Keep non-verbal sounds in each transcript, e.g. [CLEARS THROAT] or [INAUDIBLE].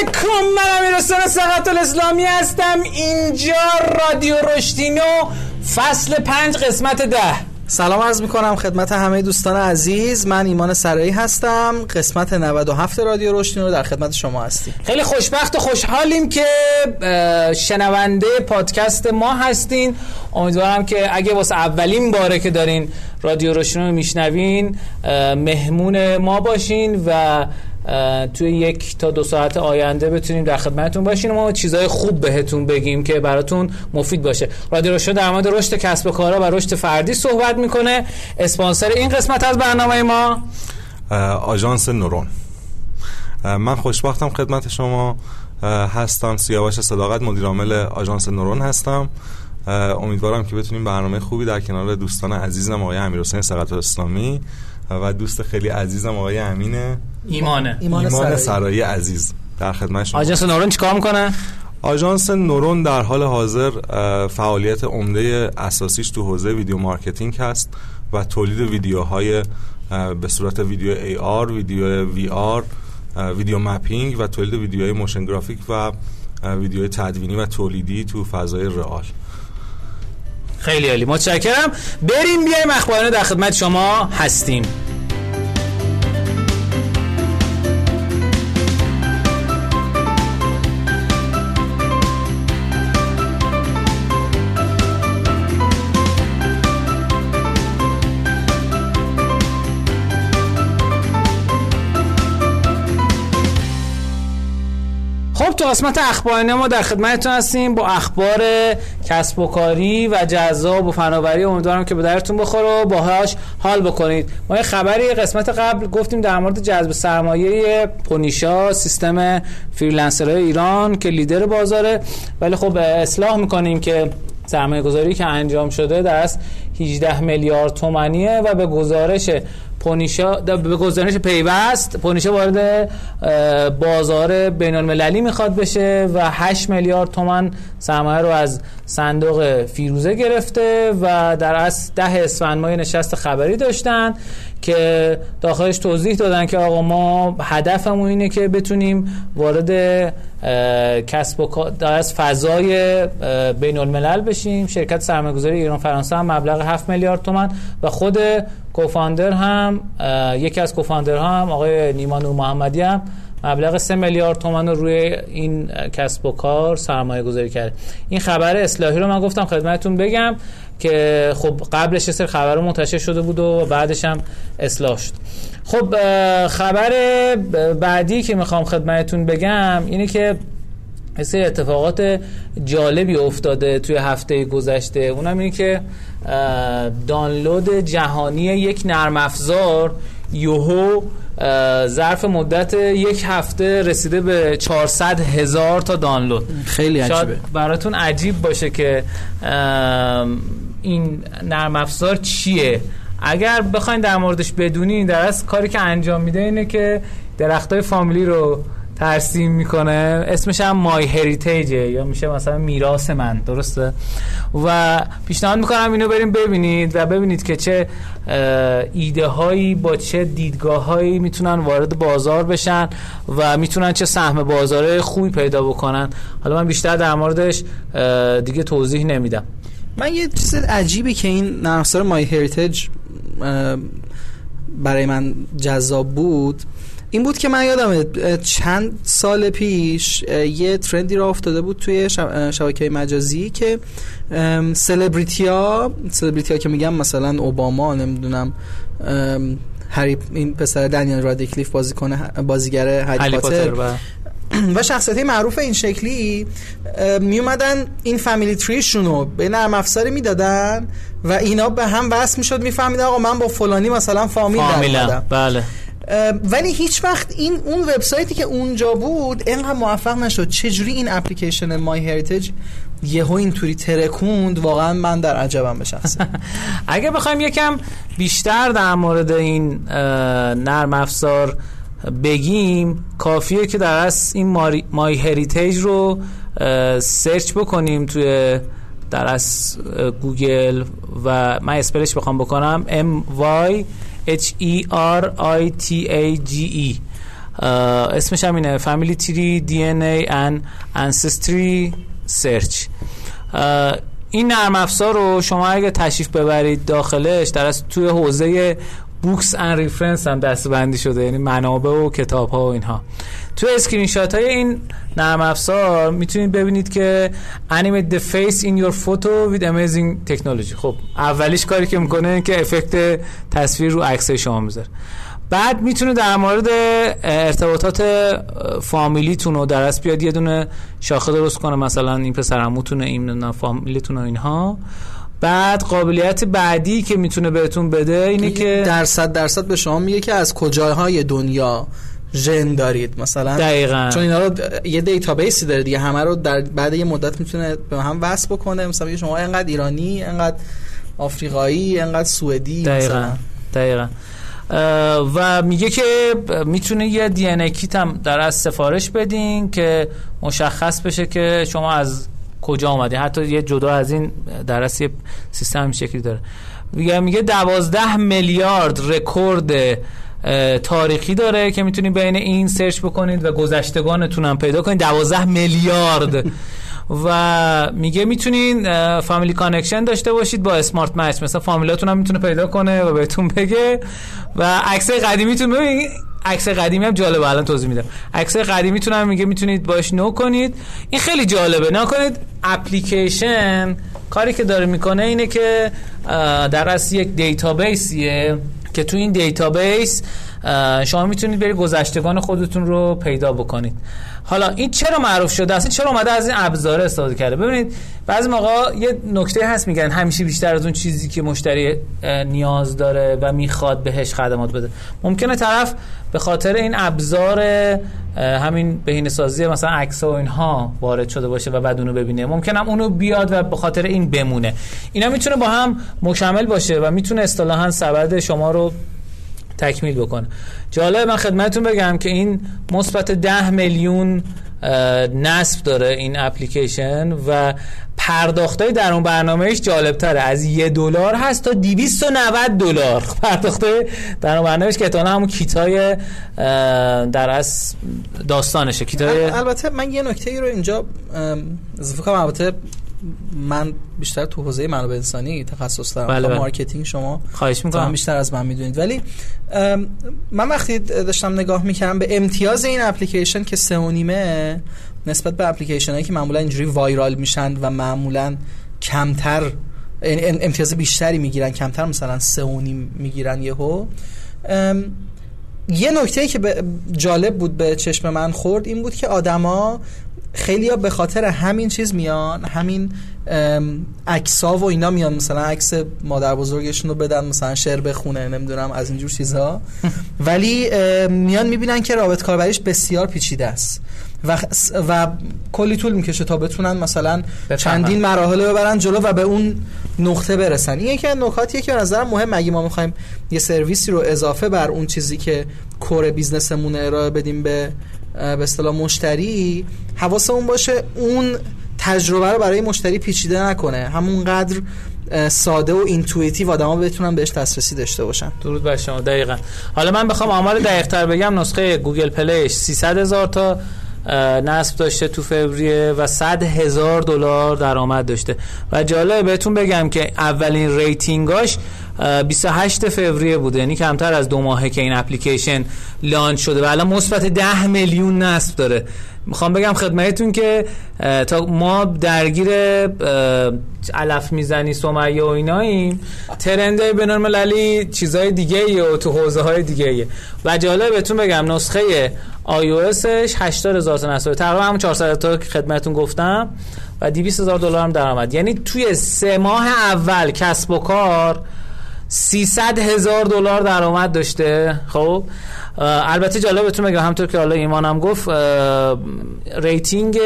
علیکم من امیرستان سقط الاسلامی هستم. اینجا رادیو رشتینو فصل پنج قسمت ده. سلام عرض می‌کنم خدمت همه دوستان عزیز. من ایمان سرایی هستم. قسمت 97 رادیو رشدین رو در خدمت شما هستیم. خیلی خوشبخت و خوشحالیم که شنونده پادکست ما هستین. امیدوارم که اگه واسه اولین باره که دارین رادیو روشن رو میشنوین مهمون ما باشین و توی یک تا دو ساعت آینده بتونیم در خدمتتون باشیم ما چیزای خوب بهتون بگیم که براتون مفید باشه. رادیو روشن در مورد رشد کسب کارا و رشد فردی صحبت می‌کنه. اسپانسر این قسمت از برنامه ما. آژانس نورون. من خوشبختم خدمت شما هستم. سیاوش صداقت مدیر عامل آژانس نورون هستم. امیدوارم که بتونیم برنامه خوبی در کنار دوستان عزیزم آقای امیرحسین سقط اسلامی و دوست خیلی عزیزم آقای امینه. ایمانه. ایمان, ایمان سرایی. عزیز در خدمت شما. آژانس نورون چیکار می‌کنه؟ آژانس نورون در حال حاضر فعالیت عمده اساسیش تو حوزه ویدیو مارکتینگ هست و تولید ویدیوهای به صورت ویدیو AR ویدیو VR ویدیو mapping و تولید ویدیوهای موشن گرافیک و ویدیوهای تدوینی و تولیدی تو فضای real. خیلی عالی. متشکرم. بریم بیایم اخبارانه در خدمت شما هستیم. تو قسمت اخبارانه ما در خدمتتون هستیم با اخبار کسب و کاری و جذاب و فناوری امیدوارم که به درتون بخوره و باهاش حال بکنید. ما یه خبری قسمت قبل گفتیم در مورد جذب سرمایه پونیشا سیستم فریلنسرهای ایران که لیدر بازاره. ولی خب اصلاح می‌کنیم که سرمایه گذاری که انجام شده در از 18 میلیارد تومنیه و به گزارش پونیشا به گزارش پیوست. پونیشا وارد بازار بین المللی می‌خواد بشه و 8 میلیارد تومن سرمایه رو از صندوق فیروزه گرفته و در اصل ده اسفند ماه نشست خبری داشتن که داخلش توضیح دادن که آقا ما هدفمون اینه که بتونیم وارد کسب و از فضای بین الملل بشیم. شرکت سرمایه‌گذاری ایران فرانسه هم مبلغ 7 میلیارد تومن و خود کوفاندر هم یکی از کوفاندرها هم آقای نیما نور محمدی هم مبلغ 3 میلیارد تومان رو روی این کسب و کار سرمایه گذاری کرده. این خبر اصلاحی رو من گفتم خدمتتون بگم که خب قبلش یه سری خبر منتشر شده بود و بعدش هم اصلاح شد. خب خبر بعدی که می‌خوام خدمتتون بگم اینه که مثل اتفاقات جالبی افتاده توی هفته گذشته. اونم اینه که دانلود جهانی یک نرم افزار یوهو ظرف مدت یک هفته رسیده به 400 هزار تا دانلود. خیلی عجیبه. براتون عجیب باشه که این نرم افزار چیه. اگر بخواین در موردش بدونین در از کاری که انجام میده اینه که درختای فامیلی رو ترسیم می‌کنه. اسمش هم مای هریتیجه یا میشه مثلا میراث من درسته؟ و پیشنهاد می‌کنم اینو بریم ببینید و ببینید که چه ایده هایی با چه دیدگاه هایی می‌تونن وارد بازار بشن و می‌تونن چه سهم بازاره خوبی پیدا بکنن. حالا من بیشتر در موردش دیگه توضیح نمیدم. من یه چیز عجیبی که این نرمسار مای هریتیج برای من جذاب بود این بود که من یادم چند سال پیش یه ترندی را افتاده بود توی شبکه مجازی که سلبریتی ها سلبریتی ها که میگم مثلا اوباما نمی‌دونم هری این پسر دنیل رادیکلیف بازی کنه بازیگر هری پاتر. [CLEARS THROAT] و شخصیت معروف این شکلی می اومدن این فامیلی تریشون رو به نرم افزاری می‌دادن و اینا به هم وصل می‌شد میفهمیدن آقا من با فلانی مثلا فامیل دارم بله. ولی هیچ وقت این اون وبسایتی که اونجا بود اینقدر موفق نشد. چجوری این اپلیکیشن مای هریتیج یهو اینطوری ترکوند؟ واقعا من در عجبم بشخصه [LAUGHS] اگه بخوایم یکم بیشتر در مورد این نرم افزار بگیم کافیه که در اصل این MyHeritage رو سرچ بکنیم توی در اصل گوگل و من spellش بخوام بکنم. M Y H E R I T A G E اسمش هم اینه Family Tree DNA and Ancestry Search این نرم افزار رو شما اگه تشریف ببرید داخلش در اصل توی حوزه books and reference هم دسته‌بندی شده یعنی منابع و کتاب ها و اینها. تو اسکرین شات های این نرم افزار می‌تونید ببینید که animate the face in your photo with amazing technology. خب اولیش کاری که می‌کنه که effect تصویر رو عکس شما می‌ذاره بعد می‌تونه در مورد ارتباطات فامیلیتون رو در از بیاد یه دونه شاخه درست کنه مثلا این پسرموتونه این فامیلیتون و اینها. بعد قابلیت بعدی که می‌تونه بهتون بده اینه که درصد درصد به شما میگه که از کجاهای دنیا ژن دارید مثلا. دقیقا. چون اینا رو یه دیتابیسی داره دیگه همه رو در بعد یه مدت می‌تونه به هم وصل بکنه. مثلا شما انقدر ایرانی انقدر آفریقایی انقدر سوئدی دقیقا مثلا. دقیقا. و میگه که می‌تونه یه DNA kit هم در اصل سفارش بدین که مشخص بشه که شما از کجا آمدی حتی یه جدا از این در اصل یه سیستم شکلی داره. میگه میگه دوازده میلیارد رکورد تاریخی داره که می‌تونید بین این search بکنید و گذشتگانتون هم پیدا کنید دوازده میلیارد. [LAUGHS] و میگه می‌تونین family connection داشته باشید با smart match مثلا فامیلاتون هم می‌تونه پیدا کنه و بهتون بگه. و عکس قدیمیتون ببینید عکس قدیمی هم جالبه الان توضیح میدم. عکس قدیمی هم میگه می‌تونید باش نو کنید. این خیلی جالبه. نه کنید. اپلیکیشن کاری که داره می‌کنه اینه که در اصل یک database یه که تو این database شما می‌تونید برید گذشتگان خودتون رو پیدا بکنید. حالا این چرا معروف شده اصلا چرا اومده از این ابزار استفاده کرده؟ ببینید بعضی موقع یه نکته هست میگن همیشه بیشتر از اون چیزی که مشتری نیاز داره و می‌خواد بهش خدمات بده. ممکنه طرف به خاطر این ابزار همین بهینه سازی مثلا عکس و اینها وارد شده باشه و بعد اونو ببینه. ممکنه اونو بیاد و به خاطر این بمونه. اینا می‌تونه با هم مکمل باشه و می‌تونه اصطلاحا سبد شما رو تکمیل بکنه. جالب من خدمتتون بگم که این مثبت ده میلیون نصب داره این اپلیکیشن و پرداخته در اون برنامهش جالب تره از یه دلار هست تا 290 دلار. [LAUGHS] پرداخته در اون برنامهش که اتانا همون کیتای در از داستانشه. کیتای البته من یه نکته ای رو اینجا کنم. البته من بیشتر تو حوزه منابع انسانی تخصص دارم. بله, بله. مارکتینگ شما خواهش می‌کنم. بیشتر از من می‌دونید. ولی من وقتی داشتم نگاه می‌کردم به امتیاز این اپلیکیشن که سه و نیمه نسبت به اپلیکیشن هایی که معمولا اینجوری وایرال میشن و معمولا کمتر امتیاز بیشتری می‌گیرن کمتر مثلا سه و نیم می‌گیرن یهو. یه نکته که جالب بود به چشم من خورد این بود که آدما خیلی ها به خاطر همین چیز میان همین عکسا و اینا میان. مثلا عکس مادر بزرگشون رو بدن مثلا شعر بخونه نمی‌دونم از اینجور چیزها. [LAUGHS] ولی میان می‌بینن که رابط کاربریش بسیار پیچیده است. و, و کلی طول می‌کشه تا بتونن مثلا چندین مراحل ببرن جلو و به اون نقطه برسن. این یکی از نکاتیه که به نظرم مهم اگه ما می‌خوایم یه سرویسی رو اضافه بر اون چیزی که core business مون ارائه بدیم به به اصطلاح مشتری حواسمون باشه اون تجربه رو برای مشتری پیچیده نکنه. همونقدر ساده و intuitive آدما بتونن بهش دسترسی داشته باشن. درود بر شما. دقیقا. حالا من بخوام آمار دقیق تر بگم نسخه گوگل پلیش 300 هزار تا نصب داشته تو فوریه و 100 هزار دلار درآمد داشته. و جالب بهتون بگم که اولین rating هاش 28 فوریه بوده. یعنی کمتر از دو ماهه که این application launch شده و الان مثبت 10 میلیون نصب داره. می‌خوام بگم خدمتتون که تا ما درگیر علف می‌زنی سمیه و ایناییم ترند بین المللی چیزای دیگه ای و تو حوزه های دیگه ای و جالب بهتون بگم نسخه اسش 80 هزار تا نصب. تقریبا همون 400 تا که خدمتتون گفتم. و 200 هزار دلار هم درآمد. یعنی توی سه ماه اول کسب و کار 300 هزار دلار درآمد داشته. خب البته بهتون بگم همطور که حالا ایمانم گفت ریتینگ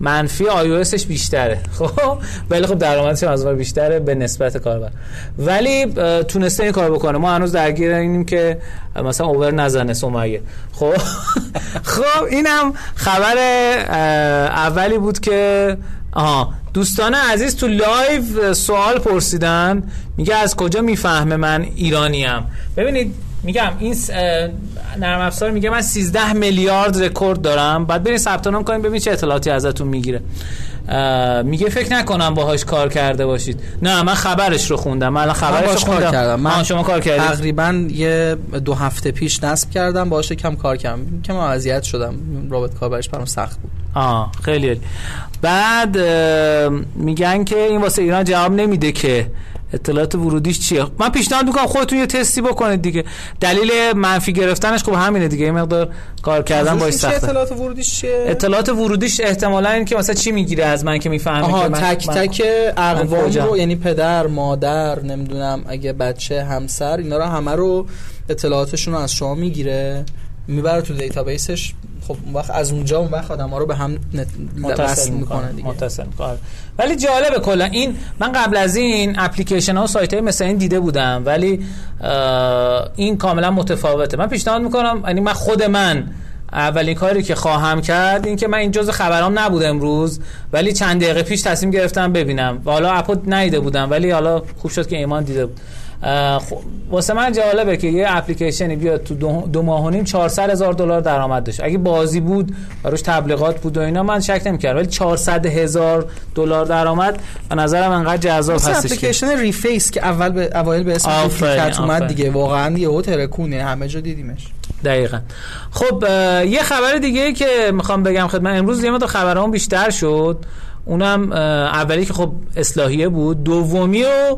منفی آی بیشتره. [LAUGHS] خب ولی خب درآمدش از بیشتره به نسبت کاربر. ولی تونسته این کار بکنه. ما هنوز درگیر اینیم که مثلا اوور نزنه سمیه خب [LAUGHS] خب اینم خبر اولی بود که آها دوستان عزیز تو لایو سوال پرسیدن میگه از کجا می‌فهمه من ایرانیم؟ ببینید میگم این نرم افزار میگه من 13 میلیارد رکورد دارم. بعد برین ثبت نام کنین ببین چه اطلاعاتی ازتون می‌گیره. میگه فکر نکنم باهاش کار کرده باشید. نه من خبرش رو خوندم. من خبرش رو باش کار خوندم. کردم. من شما کار کردید؟ تقریبا یه دو هفته پیش نصب کردم باشه کم کار کردم. کم اذیت شدم. رابط کاربرش برام سخت بود. آه خیلی عالی. بعد میگن که این واسه ایران جواب نمیده که اطلاعات ورودیش چیه. من پیشنهاد می‌کنم خودتون یه تستی بکنید دیگه. دلیل منفی گرفتنش خب همینه دیگه. یه مقدار کار کردن باش چه سخته. اطلاعات ورودیش چیه؟ اطلاعات ورودیش احتمالا این که مثلا چی می‌گیره از من که می‌فهمه که من تک من- تک اقوام؟ رو یعنی پدر مادر نمی‌دونم اگه بچه همسر اینا رو همه رو اطلاعاتشون رو از شما می‌گیره می‌بره تو دیتابیسش. خب اون وقت از اونجا اون وقت آدم ها رو به هم نت- متصل وصل می‌کنه. دیگه. متصل می‌کنه. ولی جالبه کلا. این من قبل از این اپلیکیشن ها و سایت های مثل این دیده بودم ولی این کاملا متفاوته. من پیشنهاد می‌کنم یعنی من خود من اولین کاری که خواهم کرد این که من این جزء خبرام نبود امروز ولی چند دقیقه پیش تصمیم گرفتم ببینم. و حالا اپو ندیده بودم ولی حالا خوب شد که ایمان دیده بود. واسه من جالبه که یه اپلیکیشنی بیاد تو دو, ماه و نیم 400 هزار دلار درآمد داشت. اگه بازی بود و روش تبلیغات بود و اینا من شک نمی‌کردم ولی 400 هزار دلار درآمد. به نظرم انقدر جذاب هستش که اپلیکیشن ریفیس که اول به اوایل به اسم دوپلیکت اومد. دیگه. واقعا یهو ترکونه همه جا دیدیمش. دقیقا. خب یه خبر دیگه که می‌خوام بگم خدمت امروز یه مقدار خبرام بیشتر شد. اونم اولی که خب اصلاحیه بود. دومی و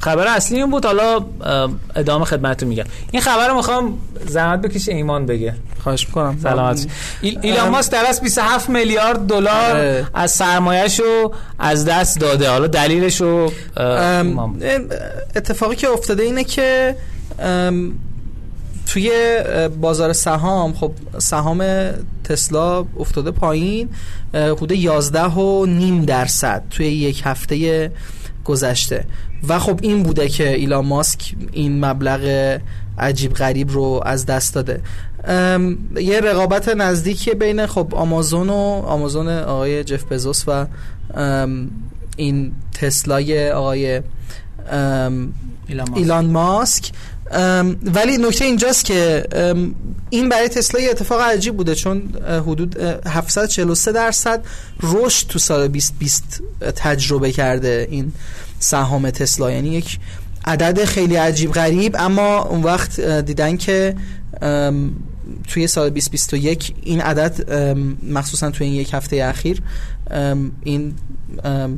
خبر اصلی این بود حالا ادامه خدمتتون میگم. این خبر رو می‌خوام زحمت بکشه ایمان بگه. خواهش می‌کنم. سلامت. ایل- ایلان ماسک در از 27 میلیارد دلار آره. از سرمایه‌ش رو از دست داده. حالا دلیلش رو. اتفاقی که افتاده اینه که توی بازار سهام خب سهام تسلا افتاده پایین حدود 11 و نیم درصد توی یک هفته گذشته. و خب این بوده که ایلان ماسک این مبلغ عجیب غریب رو از دست داده. یه رقابت نزدیکی بین خب آمازون و آمازون آقای جف بزوس و این تسلای آقای ایلان ماسک. ایلان ماسک. ولی نکته اینجاست که این برای تسلا یه اتفاق عجیب بوده چون حدود اه، 743 درصد رشد تو سال 2020 تجربه کرده این سهام تسلا. یعنی یک عدد خیلی عجیب غریب اما اون وقت دیدن که توی سال 2021 این عدد مخصوصا توی این یک هفته اخیر این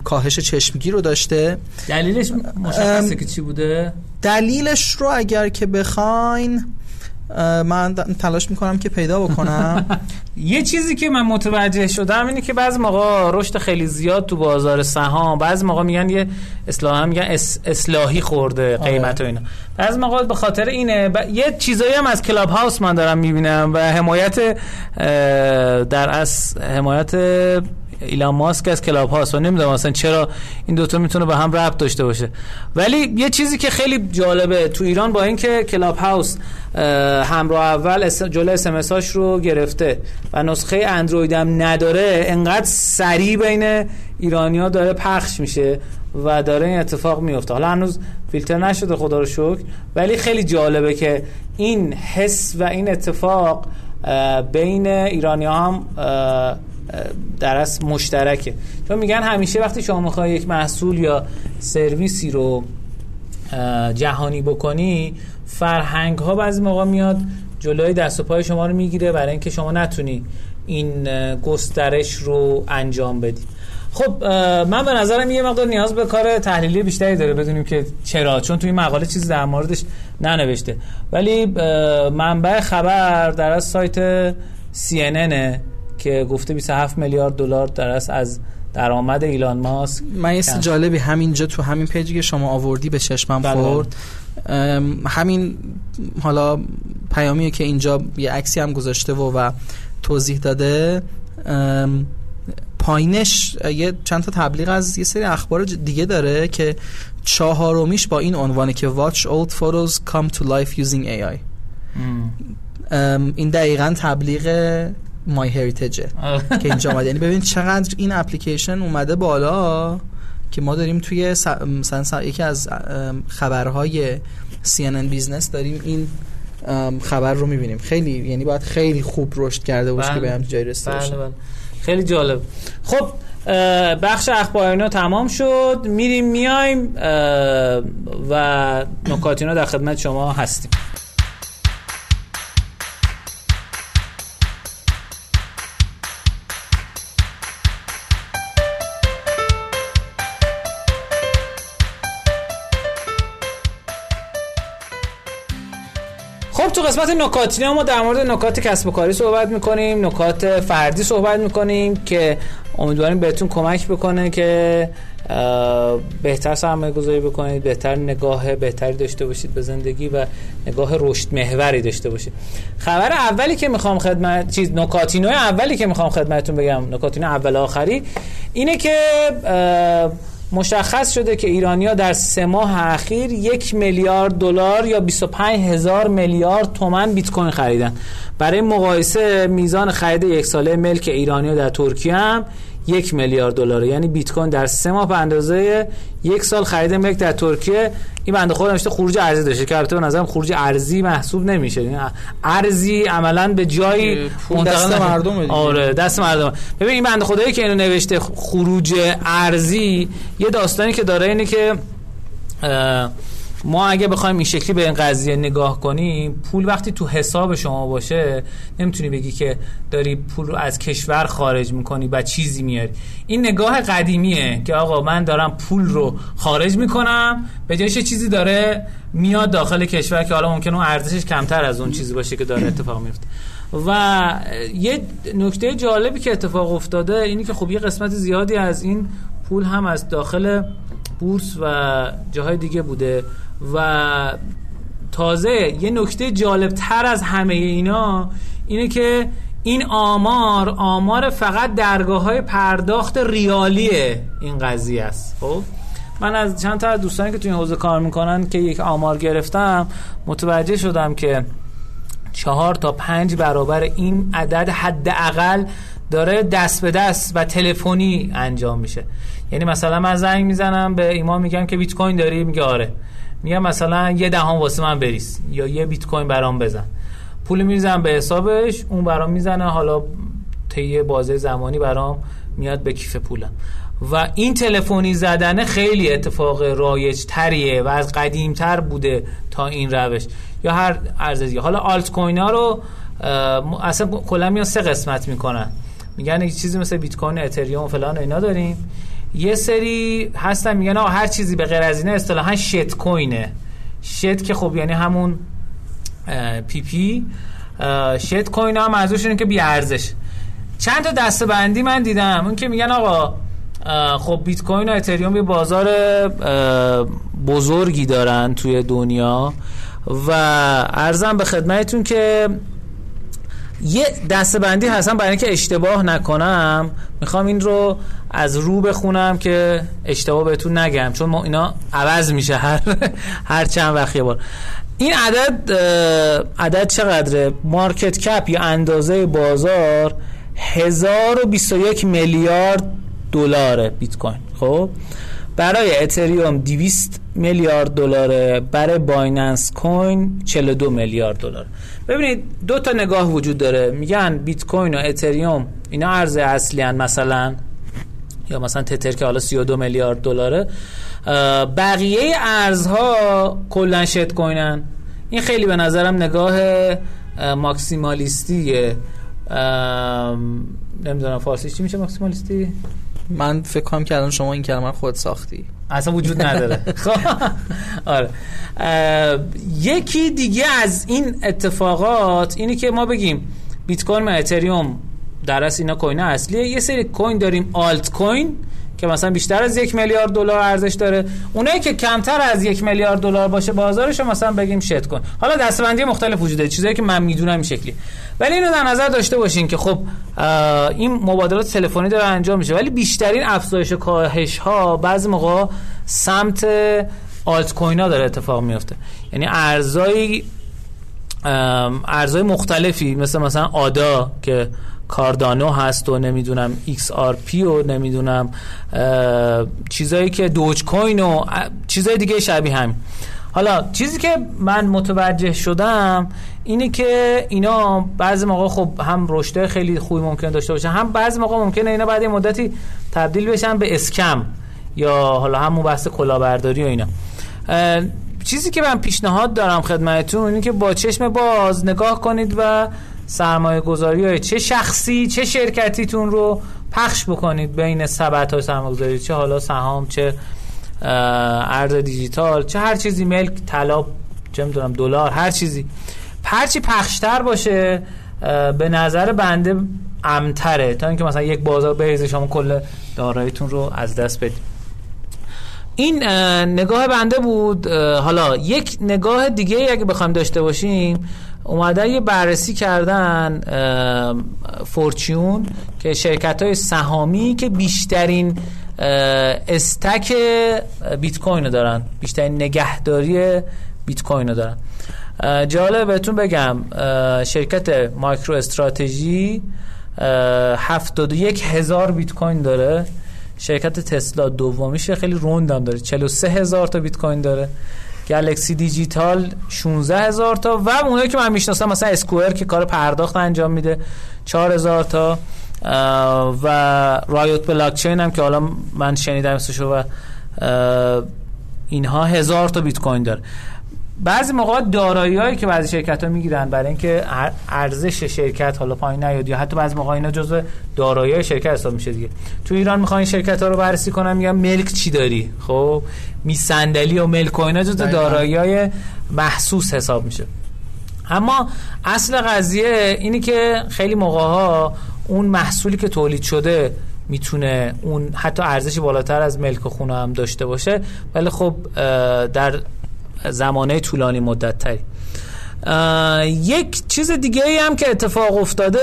کاهش چشمگیر رو داشته. دلیلش مشخصه که چی بوده؟ دلیلش رو اگر که بخواین من تلاش می‌کنم که پیدا بکنم. [LAUGHS] یه چیزی که من متوجه شدم اینه که بعضی موقع رشد خیلی زیاد تو بازار سهام بعضی موقع میگن یه اصلاح میگن اس اصلاحی خورده قیمت و اینا. بعضی موقع به خاطر اینه ب... یه چیزایی هم از کلاب هاوس من دارم می‌بینم و حمایت در از حمایت ایلان ماسک از کلاب هاوس و نمی‌دونم اصلا چرا این دوتا می‌تونه به هم ربط داشته باشه. ولی یه چیزی که خیلی جالبه تو ایران با اینکه کلاب هاوس اه، همراه اول جلو اس هاش رو گرفته و نسخه اندروید هم نداره انقدر سریع بین ایرانیا داره پخش میشه و داره این اتفاق میفته حالا هنوز فیلتر نشده خدا رو شکر. ولی خیلی جالبه که این حس و این اتفاق بین ایرانی هم اه، اه، در اصل مشترکه. چون میگن همیشه وقتی شما می‌خوای یک محصول یا سرویسی رو جهانی بکنی فرهنگ ها بعضی موقع میاد جلوی دست و پای شما رو می‌گیره برای اینکه شما نتونی این گسترش رو انجام بدی. خب من به نظرم یه مقدار نیاز به کار تحلیلی بیشتری داره بدونیم که چرا چون توی این مقاله چیزی در موردش ننوشته. ولی منبع خبر در از سایت CNN که گفته 27 میلیارد دلار در از از درآمد ایلان ماسک من یه. جالبی همینجا تو همین پیجی که شما آوردی به چشمم بله. خورد همین حالا پیامیه که اینجا یه عکسی هم گذاشته و و توضیح داده پایینش یه چند تا تبلیغ از یه سری اخبار دیگه داره که چهارمیش با این عنوانه که watch old photos come to life using AI. ام، این دقیقا تبلیغ مای هریتیجه که اینجا اومده. یعنی ببین چقدر این اپلیکیشن اومده بالا که ما داریم توی مثلا یکی از خبرهای CNN بیزنس داریم این خبر رو می‌بینیم. خیلی یعنی باید خیلی خوب رشد کرده باشه که به هم جای رسیده بله بله. خیلی جالب. خب بخش اخبار تمام شد. میریم میایم و نکاتینا در خدمت شما هستیم. قسمت نکاتی ما در مورد نکات کسب و کاری صحبت می‌کنیم نکات فردی صحبت می‌کنیم که امیدواریم بهتون کمک بکنه که بهتر سرمایه گذاری بکنید بهتر نگاه بهتری داشته باشید به زندگی و نگاه رشد محوری داشته باشید. خبر اولی که می‌خوام خدمت چیز نکاتینو اولی که می‌خوام خدمتتون بگم نکاتینو اول آخری اینه که مشخص شده که ایرانیا در سه ماه اخیر یک میلیارد دلار یا 25 هزار میلیارد تومن بیت کوین خریدن. برای مقایسه میزان خرید یک ساله ملک ایرانیا در ترکیه هم یک میلیارد دلار یعنی بیت کوین در سه ماه به اندازه یک سال خرید ملک در ترکیه این بنده خدا نوشته خروج ارزی داشته. که البته به نظرم خروج ارزی محسوب نمیشه. یعنی ارزی عملا به جای دست مردم آره دست مردم ببین این بنده خدایی که اینو نوشته خروج ارزی یه داستانی که داره اینه که ما اگه بخوایم این شکلی به این قضیه نگاه کنیم پول وقتی تو حساب شما باشه نمی‌تونی بگی که داری پول رو از کشور خارج می‌کنی و چیزی میاری. این نگاه قدیمیه که آقا من دارم پول رو خارج می‌کنم به جایش چیزی داره میاد داخل کشور که حالا ممکنه اون ارزشش کمتر از اون چیزی باشه که داره اتفاق میفته. و یه نکته جالبی که اتفاق افتاده اینی که خب یه قسمت زیادی از این پول هم از داخل بورس و جاهای دیگه بوده. و تازه یه نکته جالب تر از همه اینا اینه که این آمار آمار فقط درگاه های پرداخت ریالی این قضیه است. خب؟ من از چند تا از دوستانی که توی این حوزه کار می‌کنن که یک آمار گرفتم متوجه شدم که چهار تا پنج برابر این عدد حداقل داره دست به دست و تلفنی انجام میشه. یعنی مثلا من زنگ می‌زنم به ایمان میگم که بیت کوین داری؟ میگه آره. میگم مثلا یه دهم واسه من بریز یا یه بیت کوین برام بزن. پول میریزم به حسابش اون برام می‌زنه حالا طی بازه زمانی برام میاد به کیف پولم. و این تلفنی زدن خیلی اتفاق رایج تریه و از قدیم تر بوده تا این روش. یا هر ارزشی حالا آلت کوین ها رو اصلا کلا میان سه قسمت می‌کنن. میگن یک چیزی مثل بیت کوین اتریوم فلان اینا داریم. یه سری هستن میگن آقا هر چیزی به غیر از اینه اصطلاحا shitcoin ه shit که خب یعنی همون پی پی. shitcoin هم منظورش که بی ارزش. چند تا دسته بندی من دیدم. اون که میگن آقا خب بیت کوین و اتریوم یه بازار بزرگی دارن توی دنیا و ارزم به خدمتتون که یه دسته بندی هستم برای اینکه اشتباه نکنم. می‌خوام این رو از رو بخونم که اشتباه بهتون نگم چون ما اینا عوض میشه هر [LAUGHS] هر چند وقت بار. این عدد عدد چقدره؟ مارکت کپ یا اندازه بازار 1021 میلیارد دلار بیت کوین. خب؟ برای اتریوم 200 میلیارد دلاره برای بایننس کوین 42 میلیارد دلار ببینید دو تا نگاه وجود داره. میگن بیت کوین و اتریوم اینا ارز اصلی هن مثلا یا مثلا تتر که حالا 32 میلیارد دلاره. بقیه ارزها کلا شت کوینن این خیلی به نظرم نگاه ماکسیمالیستیه. نمی‌دونم فارسی چی میشه ماکسیمالیستی؟ من فکر کنم که الان شما این کلمه خود ساختی. اصلا وجود نداره. [LAUGHS] خب آره. یکی دیگه از این اتفاقات اینی که ما بگیم بیت کوین و اتریوم در اصل اینا کوین اصلیه. یه سری کوین داریم آلت کوین که مثلا بیشتر از یک میلیارد دلار ارزش داره. اونایی که کمتر از یک میلیارد دلار باشه بازارش مثلا بگیم شت کن حالا دستبندی مختلف وجود داره چیزایی که من می‌دونم این شکلی ولی اینو در نظر داشته باشین که خب این مبادلات تلفنی داره انجام میشه. ولی بیشترین افزایش و کاهش ها بعضی موقع سمت آلت کوین ها داره اتفاق میفته یعنی ارزای ارزای مختلفی مثل مثلا آدا که کاردانو هست و نمی‌دونم پی و نمی‌دونم چیزایی که دوج کوین و چیزای دیگه شبیه همین. حالا چیزی که من متوجه شدم اینه که اینا بعضی موقع خب هم رشد خیلی خوبی ممکن داشته باشه هم بعضی موقع ممکنه اینا بعد مدتی تبدیل بشن به اسکم یا حالا همون بحث کلاهبرداری و اینا. چیزی که من پیشنهاد دارم خدمتتون اینه که با چشم باز نگاه کنید و سرمایه گذاری های چه شخصی چه شرکتیتون رو پخش بکنید بین سبت های سرمایه گذاری چه حالا سهام چه ارز دیجیتال چه هر چیزی ملک طلا چه می‌دونم دلار هر چیزی. هرچی پخشتر باشه به نظر بنده امتره. تا اینکه مثلا یک بازار بریزه شما کل داراییتون رو از دست بدید. این نگاه بنده بود. حالا یک نگاه دیگه اگه بخوایم داشته باشیم اومدن یه بررسی کردن فورچیون که شرکت های سهامی که بیشترین استک بیت کوین دارن بیشترین نگهداری بیت کوین دارن. جالب بهتون بگم شرکت مایکرو استراتژی 71 هزار بیت کوین داره. شرکت تسلا دومیشه خیلی روندم داره. 43 هزار تا بیت کوین داره. گلکسی دیجیتال 16 هزار تا و اونایی که من می‌شناسم مثلا اسکوئر که کار پرداخت انجام میده 4 هزار تا و رایوت بلاکچین هم که حالا من شنیدم اسمشو و اینها هزار تا بیت کوین داره. بعضی موقع دارایی هایی که بعضی شرکت ها می‌گیرن برای اینکه ارزش شرکت حالا پایین نیاد یا حتی بعضی موقع اینا جزء دارایی های شرکت حساب میشه دیگه. تو ایران می‌خوان شرکت ها رو بررسی کنن میگن ملک چی داری؟ خب می صندلی و ملک و اینا جزء دارایی های محسوس حساب میشه. اما اصل قضیه اینی که خیلی موقع ها اون محصولی که تولید شده می‌تونه اون حتی ارزشی بالاتر از ملک و خونه هم داشته باشه ولی خب در زمانه طولانی مدت تری یک چیز دیگه ای هم که اتفاق افتاده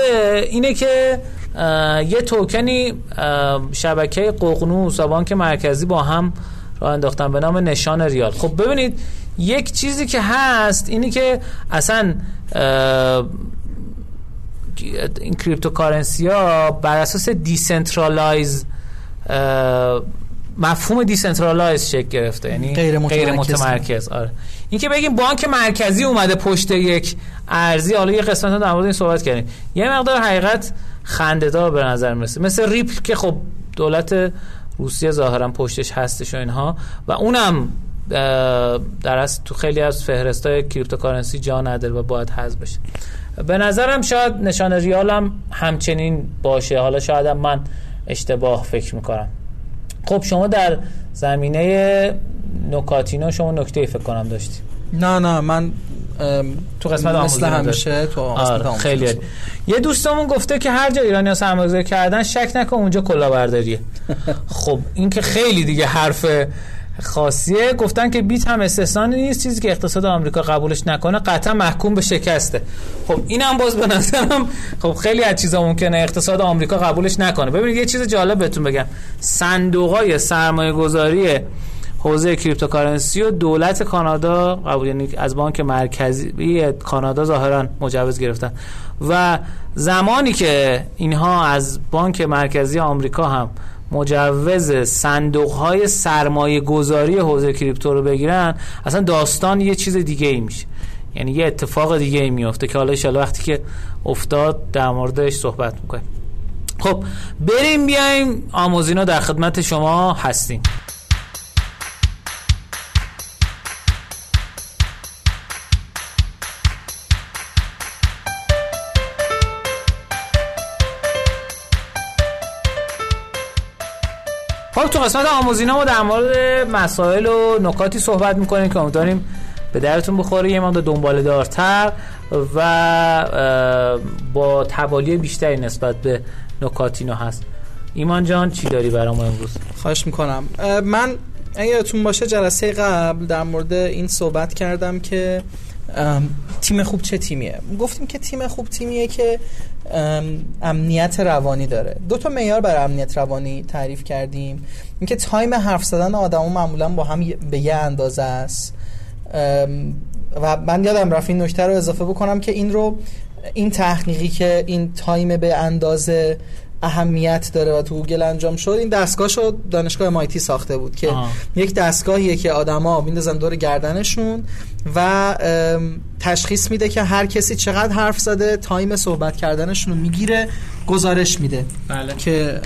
اینه که یه توکنی شبکه ققنوس و بانک مرکزی با هم را انداختن به نام نشان ریال. خب ببینید یک چیزی که هست اینی که اصلا این cryptocurrency ها بر اساس decentralize مفهوم decentralize شکل گرفته یعنی غیر متمرکز, غیر متمرکز. آره. این که بگیم بانک مرکزی اومده پشت یک ارزی حالا یه قسمت در مورد این صحبت کردیم. یه مقدار حقیقت خنده‌دار به نظر می‌رسه. مثل ریپل که خب دولت روسیه ظاهرا پشتش هستش و اینها و اونم در از تو خیلی از فهرستای کریپتوکارنسی جا نداره و باید حذف بشه. به نظرم شاید نشان ریال هم همچنین باشه. حالا شاید هم من اشتباه فکر می‌کنم. خب شما در زمینه نکاتینا شما نکته فکر کنم داشتی. نه نه من تو قسمت مثل همیشه تو آره خیلی یه دوستمون گفته که هر جا ایرانی ها سرمایه‌گذاری کردن شک نکن اونجا کلاهبرداریه. [LAUGHS] خب این که خیلی دیگه حرف خاصیه. گفتن که بیت هم استثنا نیست. چیزی که اقتصاد آمریکا قبولش نکنه قطعا محکوم به شکسته. خب اینم باز به نظرم خب خیلی از چیزا ممکنه اقتصاد آمریکا قبولش نکنه. ببینید یه چیز جالب بهتون بگم. صندوق های سرمایه گذاری حوزه کریپتوکارنسی و دولت کانادا قبول یعنی از بانک مرکزی کانادا ظاهرا مجوز گرفتن. و زمانی که اینها از بانک مرکزی آمریکا هم مجوز صندوق های سرمایه گذاری حوزه کریپتو رو بگیرن اصلا داستان یه چیز دیگه ای میشه. یعنی یه اتفاق دیگه ای میفته که حالا ایشالا وقتی که افتاد در موردش صحبت می‌کنیم. خب بریم بیایم. آموزینا در خدمت شما هستیم. خب تو قسمت آموزینا ما در مورد مسائل و نکاتی صحبت می‌کنیم که امیدواریم به درتون بخوره. یه مقدار دنبال دارتر و با توالی بیشتری نسبت به نکاتینا هست. ایمان جان چی داری برام امروز؟ خواهش می‌کنم. من اگه باشه جلسه قبل در مورد این صحبت کردم که تیم خوب چه تیمیه؟ گفتیم که تیم خوب تیمیه که امنیت روانی داره. دو تا معیار برای امنیت روانی تعریف کردیم. اینکه time حرف زدن آدمو معمولا با هم به یه اندازه است. و من یادم رفت این نکته رو اضافه بکنم که این رو این تحقیقی که این time به اندازه اهمیت داره و تو گوگل انجام شد این دستگاهشو دانشگاه MIT ساخته بود که آه. یک دستگاهیه که آدما میندازن دور گردنشون. و تشخیص میده که هر کسی چقدر حرف زده تایم صحبت کردنشون رو می‌گیره گزارش میده بله. که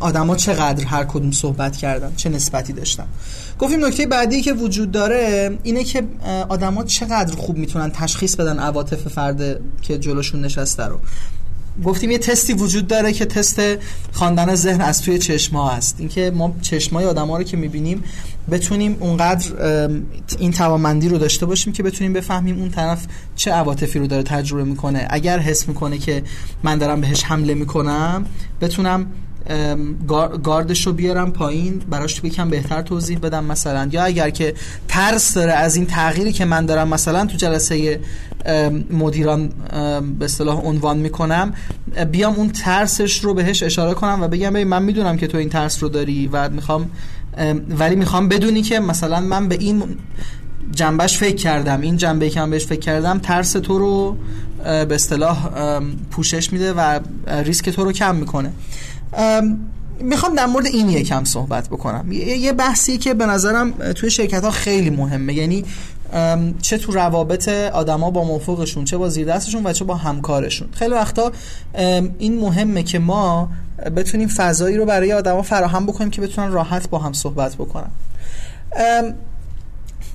آدما چقدر هر کدوم صحبت کردن چه نسبتی داشتن. گفتیم نکته بعدی که وجود داره اینه که آدما چقدر خوب می‌تونن تشخیص بدن عواطف فرد که جلوشون نشسته رو. گفتیم یه تستی وجود داره که تست خواندن ذهن از توی چشما هست. اینکه ما چشمای آدما رو که می‌بینیم بتونیم اونقدر این توانمندی رو داشته باشیم که بتونیم بفهمیم اون طرف چه عواطفی رو داره تجربه می‌کنه. اگر حس می‌کنه که من دارم بهش حمله می‌کنم بتونم گاردش رو بیارم پایین براش یکم بهتر توضیح بدم مثلا. یا اگر که ترس داره از این تغییری که من دارم مثلا تو جلسه مدیران به اصطلاح عنوان می‌کنم بیام اون ترسش رو بهش اشاره کنم و بگم ببین من می‌دونم که تو این ترس رو داری و می‌خوام ام، ولی می‌خوام بدونی که مثلا من به این جنبش فکر کردم این جنبه که من بهش فکر کردم ترس تو رو به اصطلاح پوشش میده و ریسک تو رو کم می‌کنه. ام، می‌خوام در مورد این یکم صحبت بکنم. یه بحثی که به نظرم توی شرکت ها خیلی مهمه. یعنی چه تو روابط آدما با موفقشون چه با زیردستشون و چه با همکارشون. خیلی وقتا این مهمه که ما بتونیم فضایی رو برای آدما فراهم بکنیم که بتونن راحت با هم صحبت بکنن.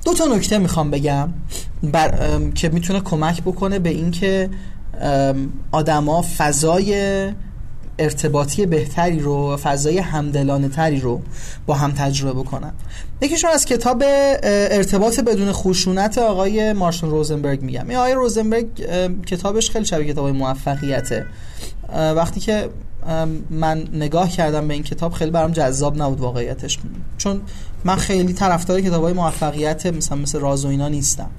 دو تا نکته می‌خوام بگم بر که می‌تونه کمک بکنه به اینکه آدما فضای ارتباطی بهتری رو و فضای همدلانه تری رو با هم تجربه بکنن. یکیشون از کتاب ارتباط بدون خشونت آقای مارشال روزنبرگ میگم. این آقای روزنبرگ کتابش خیلی شبیه کتاب موفقیته. وقتی که من نگاه کردم به این کتاب خیلی برام جذاب نبود واقعیتش. چون من خیلی طرفدار کتابای موفقیت مثلا مثل راز و اینا نیستم.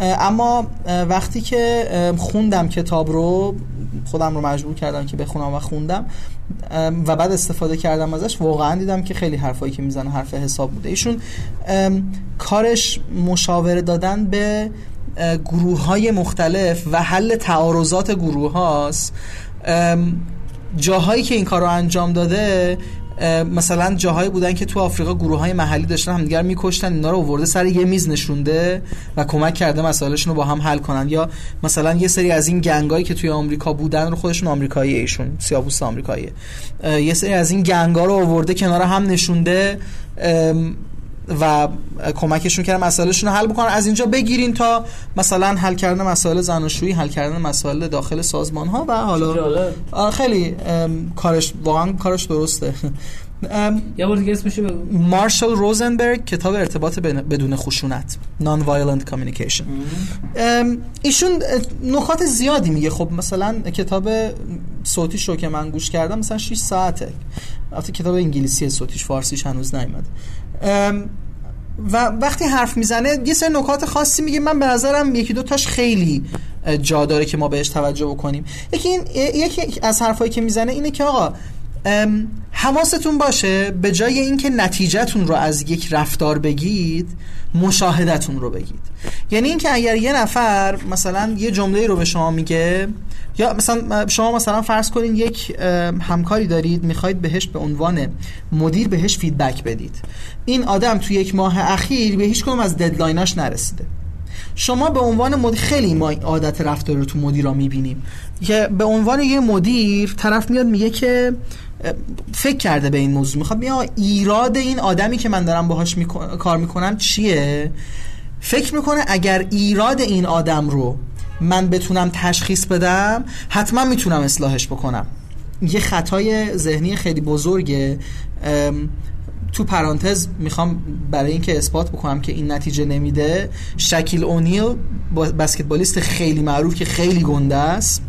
اما وقتی که خوندم کتاب رو خودم رو مجبور کردم که بخونم و خوندم و بعد استفاده کردم ازش واقعا دیدم که خیلی حرفایی که می‌زنه حرف حساب بوده. ایشون کارش مشاوره دادن به گروه های مختلف و حل تعارضات گروه هاست. جاهایی که این کار رو انجام داده مثلا جاهایی بودن که تو آفریقا گروه های محلی داشتن همدیگر میکشتن اینا رو آورده سر یه میز نشونده و کمک کرده مسائلشون رو با هم حل کنن. یا مثلا یه سری از این گنگایی که توی آمریکا بودن رو خودشون آمریکایی ایشون سیاپوست آمریکاییه یه سری از این گنگا رو آورده کنار هم نشونده. و کمکشون کردن مسائلشون رو حل بکنن. از اینجا بگیرین تا مثلا حل کردن مسائل زناشویی حل کردن مسائل داخل سازمان ها و حالا خیلی کارش واقعا کارش درسته. یه بار دیگه اسمشو بگو. مارشال روزنبرگ کتاب ارتباط بدون خشونت Non-Violent Communication. ام، ایشون نکات زیادی میگه. خب مثلا کتاب صوتیش رو که من گوش کردم مثلا 6 ساعته. البته کتاب انگلیسی صوتیش فارسیش هنوز نیومده و وقتی حرف می‌زنه یه سری نکات خاصی میگه. من به نظرم یکی دو تاش خیلی جا داره که ما بهش توجه بکنیم. یکی این یکی از حرفایی که می‌زنه اینه که آقا حواستون باشه به جای اینکه نتیجهتون رو از یک رفتار بگید مشاهدتون رو بگید. یعنی اینکه اگر یه نفر مثلا یه جمله رو به شما میگه یا مثلا شما مثلا فرض کنین یک همکاری دارید می‌خواید بهش به عنوان مدیر بهش feedback بدید. این آدم تو یک ماه اخیر به هیچ کدوم از deadline اش نرسیده. شما به عنوان مدیر خیلی ما عادت رفتاری رو تو مدیرا می‌بینیم. که به عنوان یه مدیر طرف میاد میگه که فکر کرده به این موضوع. می‌خواد بیا ایراد این آدمی که من دارم باهاش میکن- کار می‌کنم چیه؟ فکر می‌کنه اگر ایراد این آدم رو من بتونم تشخیص بدم حتما می‌تونم اصلاحش بکنم. یه خطای ذهنی خیلی بزرگه. تو پرانتز می‌خوام برای اینکه اثبات بکنم که این نتیجه نمیده. شکیل اونیل با- بسکتبالیست خیلی معروف که خیلی گنده است.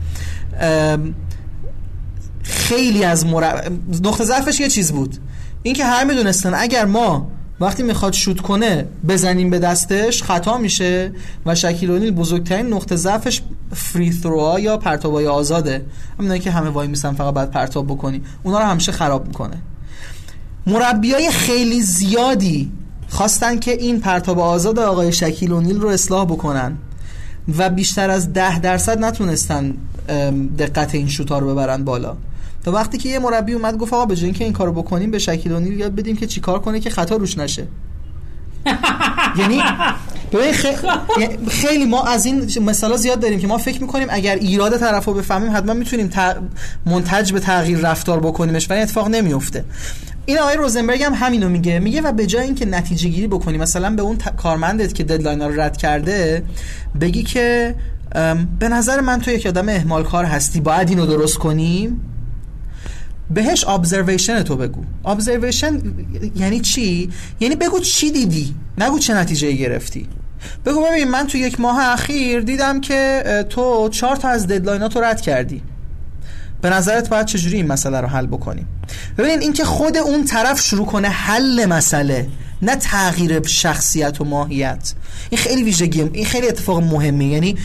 خیلی از مر... نقطه ضعفش یه چیز بود. اینکه هر می‌دونستن اگر ما وقتی می‌خواد شوت کنه بزنیم به دستش خطا میشه و شکیل اونیل بزرگترین نقطه ضعفش فری ثرو یا پرتابای آزاده. همینایی که همه وای میسن فقط بعد پرتاب بکنی. اونا رو همیشه خراب می‌کنه. مربیای خیلی زیادی خواستن که این پرتاب آزاد آقای شکیل اونیل رو اصلاح بکنن و بیشتر از ده درصد نتونستن دقت این شوت رو ببرن بالا. تا وقتی که یه مربی اومد گفت آقا به جای اینکه این کارو بکنیم به شکیل اونیل یاد بدیم که چیکار کنه که خطا روش نشه. [LAUGHS] یعنی خیلی ما از این مثلا زیاد داریم که ما فکر می‌کنیم اگر ایراد طرف رو بفهمیم حتما می‌تونیم منتج به تغییر رفتار بکنیمش ولی اتفاق نمیفته این آقای روزنبرگ هم همینو میگه. میگه و به جای اینکه نتیجه گیری بکنی مثلا به اون کارمندت که ددلاین رو رد کرده بگی که به نظر من تو یک آدم اهمال کار هستی باید اینو درست کنیم. بهش observation تو بگو. observation یعنی چی؟ یعنی بگو چی دیدی. نگو چه نتیجه گرفتی. بگو ببین من تو یک ماه اخیر دیدم که تو چهار تا از deadline ات رو رد کردی. به نظرت باید چجوری این مسئله رو حل بکنیم؟ ببین اینکه خود اون طرف شروع کنه حل مسئله نه تغییر شخصیت و ماهیت. این خیلی ویژگی این خیلی اتفاق مهمی یعنی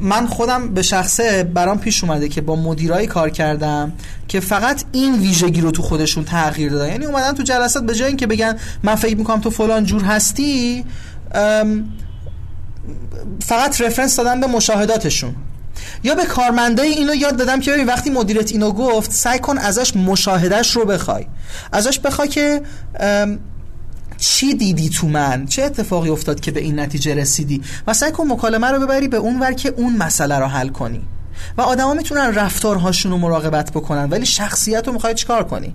من خودم به شخصه برام پیش اومده که با مدیرایی کار کردم که فقط این ویژگی رو تو خودشون تغییر دادن. یعنی اومدن تو جلسات به جای اینکه بگن من فکر می‌کنم تو فلان جور هستی فقط رفرنس دادن به مشاهداتشون. یا به کارمندای اینو یاد دادم که ببین وقتی مدیرت اینو گفت سعی کن ازش مشاهدهش رو بخوای. ازش بخوای که چی دیدی تو من؟ چه اتفاقی افتاد که به این نتیجه رسیدی؟ و سعی کن مکالمه رو ببری به اون ور که اون مسئله رو حل کنی. و آدما می‌تونن رفتارهاشون رو مراقبت بکنن ولی شخصیت رو می‌خوای چیکار کنی؟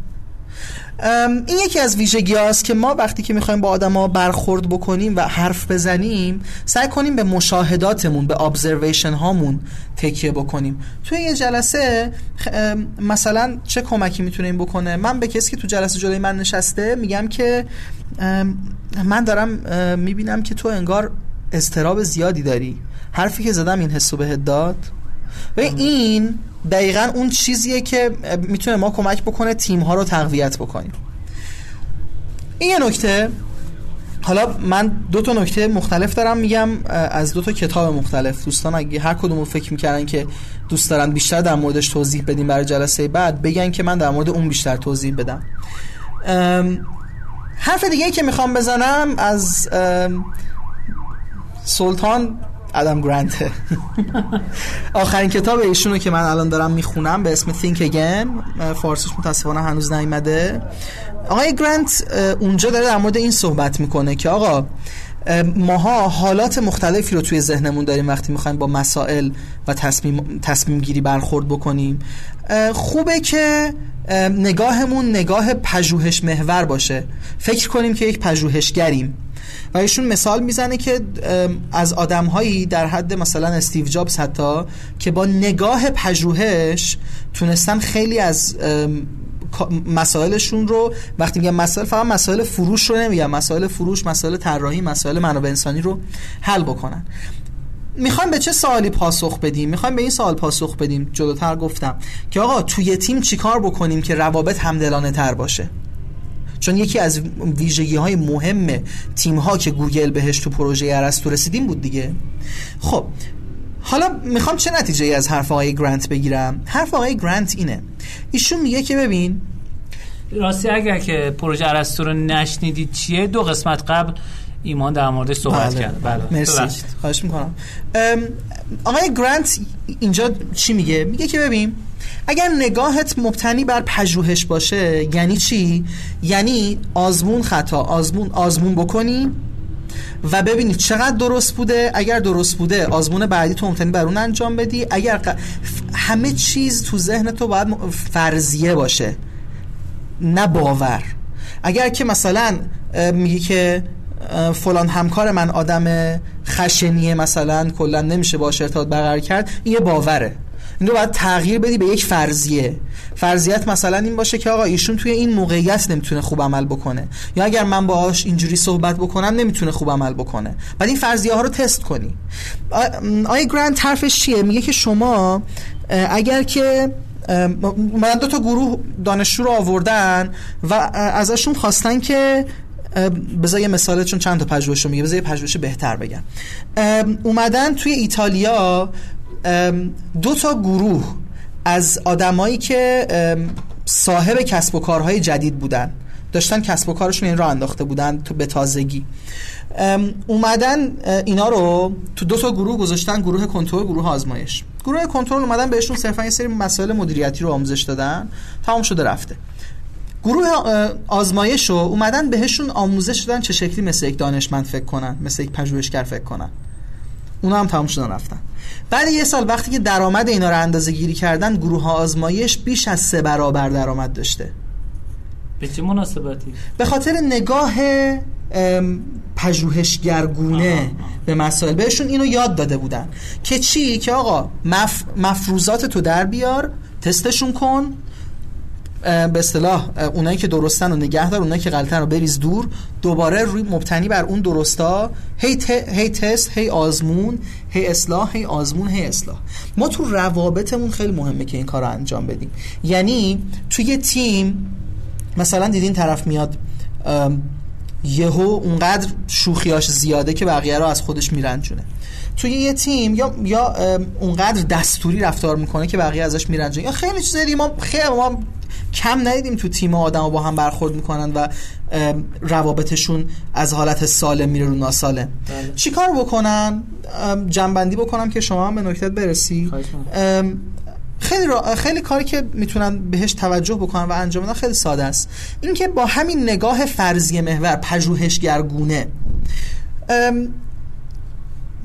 این یکی از ویژگی هاست که ما وقتی که می‌خوایم با آدما برخورد بکنیم و حرف بزنیم سعی کنیم به مشاهداتمون به ابزرویشن هامون تکیه بکنیم. توی یه جلسه مثلا چه کمکی می‌تونه این بکنه؟ من به کسی که تو جلسه جلوی من نشسته میگم که من دارم می‌بینم که تو انگار استراب زیادی داری. حرفی که زدم این حسو بهت داد. و این دقیقا اون چیزیه که می‌تونه ما کمک بکنه تیم ها رو تقویت بکنیم. این یه نکته. حالا من دو تا نکته مختلف دارم میگم از دو تا کتاب مختلف. دوستان اگه هر کدوم فکر می‌کردن که دوست دارن بیشتر در موردش توضیح بدیم برای جلسه بعد بگن که من در مورد اون بیشتر توضیح بدم. حرف دیگه که می‌خوام بزنم از سلطان ادم گرانت [LAUGHS] آخرین کتاب ایشونو که من الان دارم می‌خونم به اسم Think Again فارسیش متاسفانه هنوز نیومده. آقای گرانت اونجا داره در مورد این صحبت می‌کنه که آقا ماها حالات مختلفی رو توی ذهنمون داریم وقتی می‌خوایم با مسائل و تصمیم, تصمیم گیری برخورد بکنیم. خوبه که نگاهمون نگاه پژوهش محور باشه. فکر کنیم که یک پژوهشگریم. و ایشون مثال می‌زنه که از آدمهایی در حد مثلا استیو جابز حتی که با نگاه پژوهش تونستن خیلی از مسائلشون رو وقتی میگم مسائل فقط مسائل فروش رو نمیگم مسائل فروش مسائل طراحی مسائل منابع انسانی رو حل بکنن. می‌خوایم به چه سوالی پاسخ بدیم؟ می‌خوایم به این سوال پاسخ بدیم جلوتر گفتم که آقا توی تیم چیکار بکنیم که روابط همدلانه تر باشه؟ چون یکی از ویژگی های مهم تیم ها که گوگل بهش تو پروژه ارسطو رسیدیم بود دیگه. خب حالا می‌خوام چه نتیجه ای از حرف آقای گرانت بگیرم؟ حرف آقای گرانت اینه. ایشون میگه که ببین راستی اگر که پروژه ارسطو رو نشنیدید چیه؟ دو قسمت قبل ایمان در موردش صحبت بله. کرد. بله. مرسی. خواهش می‌کنم. آقای گرانت اینجا چی میگه؟ میگه که ببین اگر نگاهت مبتنی بر پژوهش باشه یعنی چی؟ یعنی آزمون خطا آزمون آزمون بکنی و ببینید چقدر درست بوده. اگر درست بوده آزمون بعدی تو مبتنی بر اون انجام بدی. اگر همه چیز تو ذهن تو باید فرضیه باشه نه باور. اگر که مثلا میگی که فلان همکار من آدم خشنیه مثلا کلا نمیشه باشه ارتباط برقرار کرد این یه باوره. این رو باید تغییر بدی به یک فرضیه. فرضیت مثلا این باشه که آقا ایشون توی این موقعیت نمی‌تونه خوب عمل بکنه. یا اگر من باهاش اینجوری صحبت بکنم نمی‌تونه خوب عمل بکنه. بعد این فرضیه ها رو تست کنی. آیا گرند حرفش چیه؟ میگه که شما اگر که من دو تا گروه دانشجو رو آوردن و ازشون خواستن که بذار یه مثال چون چند تا پژوهش میگه. بذار یه پژوهش بهتر بگم. اومدن توی ایتالیا دو تا گروه از آدمایی که صاحب کسب و کارهای جدید بودن. داشتن کسب و کارشون این را انداخته بودن تو به تازگی. اومدن اینا رو تو دو تا گروه گذاشتن گروه کنترل گروه آزمایش. گروه کنترل اومدن بهشون صرفا یه سری مسائل مدیریتی رو آموزش دادن. تمام شده رفته. گروه آزمایش رو اومدن بهشون آموزش دادن چه شکلی مثل یک دانشمند فکر کنن مثل یک پژوهشگر فکر کنن. اونا هم تمام شدن رفتن. بعد یه سال وقتی که درآمد اینا رو اندازه گیری کردن گروه آزمایش بیش از سه برابر درآمد داشته. به چه مناسبتی؟ به خاطر نگاه پژوهشگرگونه به مسائل. بهشون اینو یاد داده بودن که چی؟ که آقا مف... مفروضات تو در بیار تستشون کن به اصطلاح اونایی که درستن و نگه دار اونایی که غلطن رو بریز دور دوباره روی مبتنی بر اون درستا. هی, هی تست هی آزمون هی اصلاح هی آزمون هی اصلاح. ما تو روابطمون خیلی مهمه که این کار رو انجام بدیم. یعنی توی تیم مثلا دیدین طرف میاد یهو اونقدر شوخیاش زیاده که بقیه رو از خودش میرنجونه. توی یه تیم یا یا اونقدر دستوری رفتار می‌کنه که بقیه ازش میرنجونه یا خیلی چیزا ما خیلی ما کم ندیدیم تو تیم آدم با هم برخورد می‌کنن و روابطشون از حالت سالم میره رو ناسالم. بله. چی کار بکنن جنبندی بکنم که شما هم به نکتت برسی. خیلی خیلی کاری که می‌تونن بهش توجه بکنن و انجام بدن خیلی ساده است. اینکه با همین نگاه فرضی محور پژوهشگرگونه.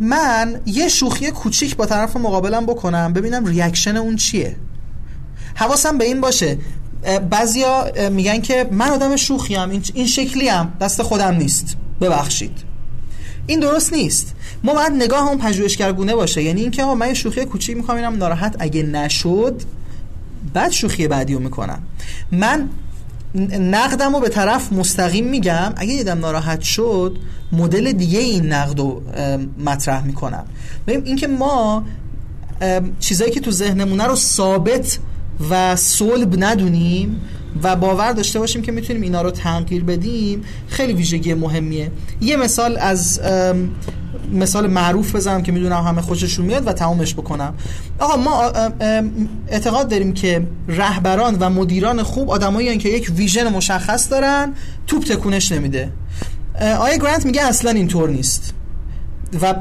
من یه شوخی کوچیک با طرف مقابلم بکنم ببینم ریاکشن اون چیه. حواسم به این باشه. بعضیا میگن که من آدم شوخیم این شکلی هم دست خودم نیست. ببخشید. این درست نیست. ما باید نگاه اون پژوهشگرگونه باشه. یعنی اینکه من شوخی کوچیک می‌خوام اینم ناراحت اگه نشد بعد شوخی بعدی رو می‌کنم. من نقدم رو به طرف مستقیم میگم. اگه دیدم ناراحت شد مدل دیگه این نقد رو مطرح می‌کنم. ببین اینکه ما چیزایی که تو ذهنمونه رو ثابت و صلب ندونیم و باور داشته باشیم که می‌تونیم اینا رو تغییر بدیم خیلی ویژگی مهمیه. یه مثال از مثال معروف بزنم که می‌دونم همه خوششون میاد و تمامش بکنم. آقا ما اعتقاد داریم که رهبران و مدیران خوب آدمایی که یک ویژن مشخص دارن توپ تکونش نمیده. آیا گرانت میگه اصلا اینطور نیست. و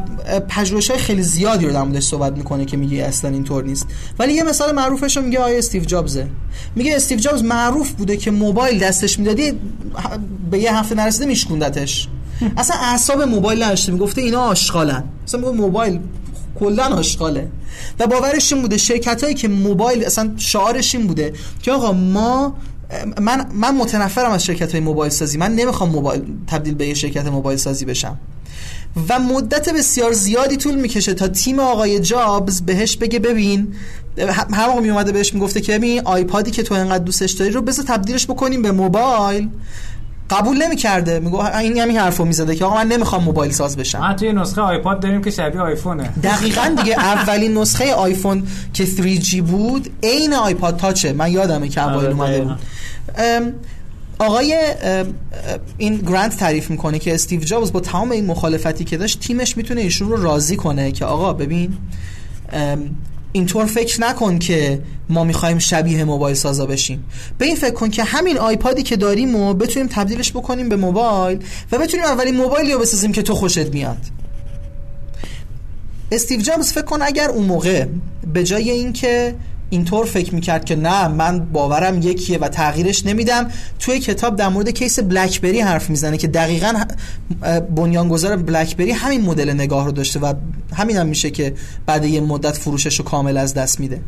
پژوهش های خیلی زیادی رو در موردش صحبت می‌کنه که میگه اصلا اینطور نیست. ولی یه مثال معروفش رو میگه آیا استیو جابزه. میگه استیو جابز معروف بوده که موبایل دستش می‌دادی به یه هفته نرسیده میشکوندتش. [LAUGHS] اصلا اعصاب موبایل نداشته می‌گفته اینا آشغالن. اصلا موبایل کلا آشغاله. و باورش این بوده شرکت هایی که موبایل اصلا شعارش این بوده که آقا ما من من متنفرم از شرکت های موبایل سازی. من نمی‌خوام موبایل تبدیل به یه شرکت موبایل سازی بشم. و مدت بسیار زیادی طول می‌کشه تا تیم آقای جابز بهش بگه ببین هر موقع میومده بهش می‌گفته که ببین آیپادی که تو انقدر دوستش داری رو بذار تبدیلش بکنیم به موبایل. قبول نمی‌کرده. میگه این همین حرفو می‌زده که آقا من نمی‌خوام موبایل ساز بشم. ما توی نسخه آیپاد داریم که شبیه آیفونه. دقیقا دیگه [LAUGHS] اولین نسخه آیفون که 3G بود عین آیپاد تاچه. من یادمه که اوایل آره، اومده بود. آقای این گرانت تعریف می‌کنه که استیو جابز با تمام این مخالفتی که داشت تیمش می‌تونه ایشون رو راضی کنه که آقا ببین اینطور فکر نکن که ما می‌خوایم شبیه موبایل سازا بشیم. به این فکر کن که همین آیپادی که داریم و بتونیم تبدیلش بکنیم به موبایل و بتونیم اولین موبایلی رو بسازیم که تو خوشت میاد. استیو جابز فکر کن اگر اون موقع به جای اینکه اینطور فکر می‌کرد که نه من باورم یکیه و تغییرش نمیدم. توی کتاب در مورد case بلکبری حرف می‌زنه که دقیقا بنیانگذار بلکبری همین مدل نگاه رو داشته و همین هم میشه که بعد یه مدت فروشش رو کامل از دست میده.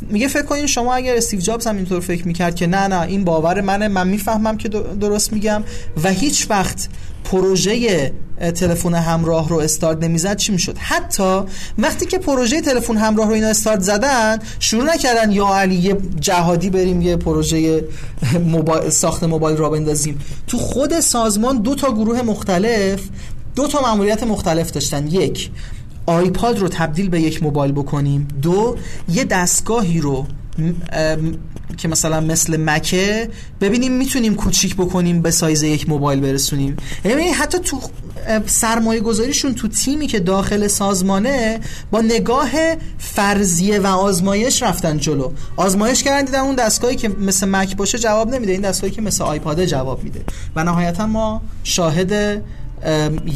میگه فکر کنین شما اگر استیو جابز هم اینطور فکر می‌کرد که نه نه این باور منه من می‌فهمم که درست میگم و هیچ وقت پروژه تلفن همراه رو استارت نمی‌زد چی می‌شد؟ حتی وقتی که پروژه تلفن همراه رو اینا استارت زدن شروع نکردن یا علی یه جهادی بریم یه پروژه موبایل ساخت موبایل را بندازیم. تو خود سازمان دو تا گروه مختلف دو تا مأموریت مختلف داشتن. یک آیپاد رو تبدیل به یک موبایل بکنیم. دو یه دستگاهی رو که مثلا مثل مکه ببینیم می‌تونیم کوچیک بکنیم به سایز یک موبایل برسونیم. یعنی حتی تو سرمایه گذاریشون تو تیمی که داخل سازمانه با نگاه فرضیه و آزمایش رفتن جلو. آزمایش کردن دیدن اون دستگاهی که مثل مک باشه جواب نمیده. این دستگاهی که مثل آیپاد جواب میده. و نهایتا ما شاهد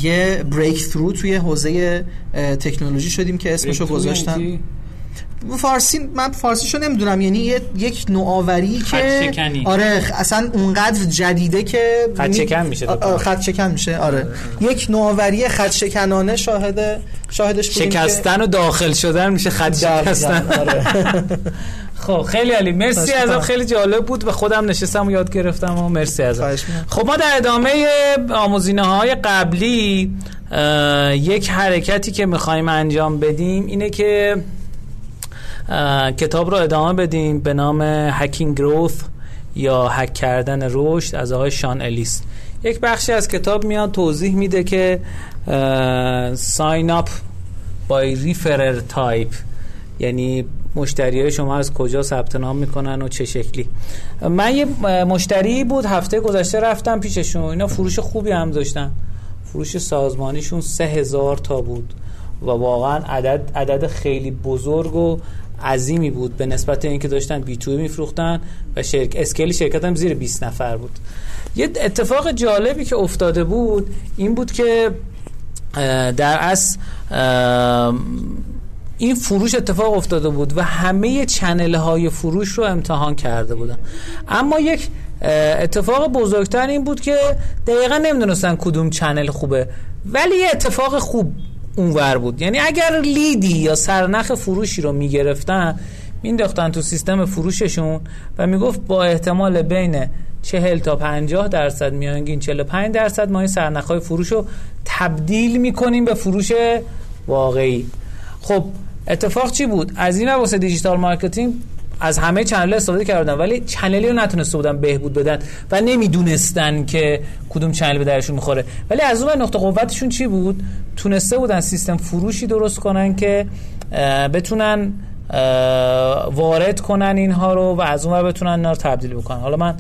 یه بریک ثرو توی حوزه تکنولوژی شدیم که اسمشو گذاشتم فارسی من فارسیشو نمی‌دونم. یعنی یک نوآوری که آره اصلا اونقدر جدیده که خط شکن میشه خط شکن میشه. آره. یک نوآوری خط شکنانه شاهد شاهدش بودیم شکستن و داخل شدن میشه خط شکستن. آره. [LAUGHS] خب خیلی عالی. مرسی ازم خیلی جالب بود و خودم نشستم و یاد گرفتم و مرسی ازم خب ما در ادامه آموزینه های قبلی یک حرکتی که می‌خوایم انجام بدیم اینه که کتاب رو ادامه بدیم به نام Hacking Growth یا هک کردن رشد از آقای شان الیس. یک بخشی از کتاب میاد توضیح میده که sign up by referrer type یعنی مشتری های شما از کجا ثبت نام می‌کنن و چه شکلی. من یه مشتری بود هفته گذشته رفتم پیششون. اینا فروش خوبی هم داشتن. فروش سازمانیشون سه هزار تا بود و واقعا عدد عدد خیلی بزرگ و عظیمی بود به نسبت اینکه داشتن بی تو میفروختن و شرک اسکیل شرکت هم زیر 20 نفر بود. یه اتفاق جالبی که افتاده بود این بود که در اصل این فروش اتفاق افتاده بود و همه چنل های فروش رو امتحان کرده بودن. اما یک اتفاق بزرگتر این بود که دقیقا نمی‌دونستن کدوم channel خوبه. ولی یه اتفاق خوب اونور بود. یعنی اگر lead ی یا سرنخ فروشی رو می‌گرفتن مینداختن تو سیستم فروششون و می‌گفت با احتمال بین 40 تا 50 درصد میانگین 45 درصد ما این سرنخ های فروش رو تبدیل می‌کنیم به فروش واقعی. خب اتفاق چی بود؟ از این واسه digital marketing از همه channel استفاده کردن ولی channel ی رو نتونسته بودن بهبود بدن و نمی‌دونستن که کدوم channel به دردشون می‌خوره. ولی از اون نقطه قوتشون چی بود؟ تونسته بودن سیستم فروشی درست کنن که بتونن وارد کنن اینها رو و از اون بتونن اینا رو تبدیل بکنن. حالا من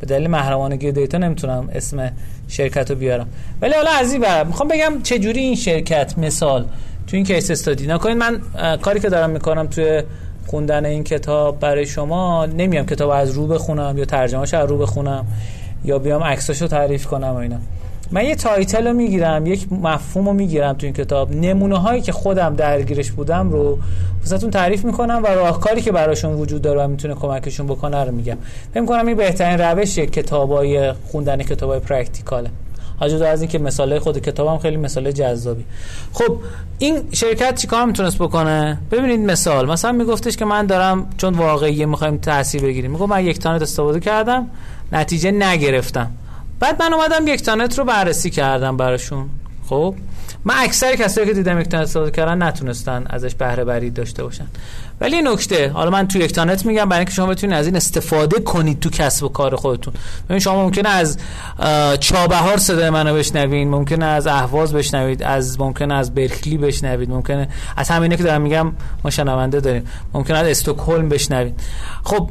به دلیل محرمانگی data نمی‌تونم اسم شرکت رو بیارم. ولی حالا از این می‌خوام بگم چه جوری این شرکت؟ مثال تو این case study. نگاه کنید من کاری که دارم می‌کنم توی خوندن این کتاب برای شما نمیام کتاب از رو بخونم یا ترجمهش از رو بخونم یا بیام عکساشو تعریف کنم و اینا. من یه title رو می‌گیرم یک مفهوم رو می‌گیرم تو این کتاب. نمونه هایی که خودم درگیرش بودم رو واسهتون تعریف می‌کنم و راهکاری که براشون وجود داره و می‌تونه کمکشون بکنه رو میگم. فکر کنم این بهترین روش کتابای خوندن کتابای practical ه. جدا از اینکه مثال خود کتابم خیلی مثال جذابی. خب این شرکت چیکار می‌تونست بکنه؟ ببینید مثال. مثلا میگفتش که من دارم چون واقعی می‌خوایم تاثیر بگیریم. میگم من یک تانت استفاده کردم نتیجه نگرفتم. بعد من اومدم یک تانت رو بررسی کردم براشون. خب من اکثر کسایی که دیدم یک تانت استفاده کردن نتونستن ازش بهره بری داشته باشن. ولی نکته حالا من تو یک تانت میگم برای اینکه شما بتونید از این استفاده کنید تو کسب و کار خودتون. ببین شما ممکنه از چابهار صدای منو بشنوید ممکنه از اهواز بشنوید از ممکنه از برکلی بشنوید ممکنه از همینه که دارم میگم ما شنونده داریم. ممکنه از استکهلم بشنوید خب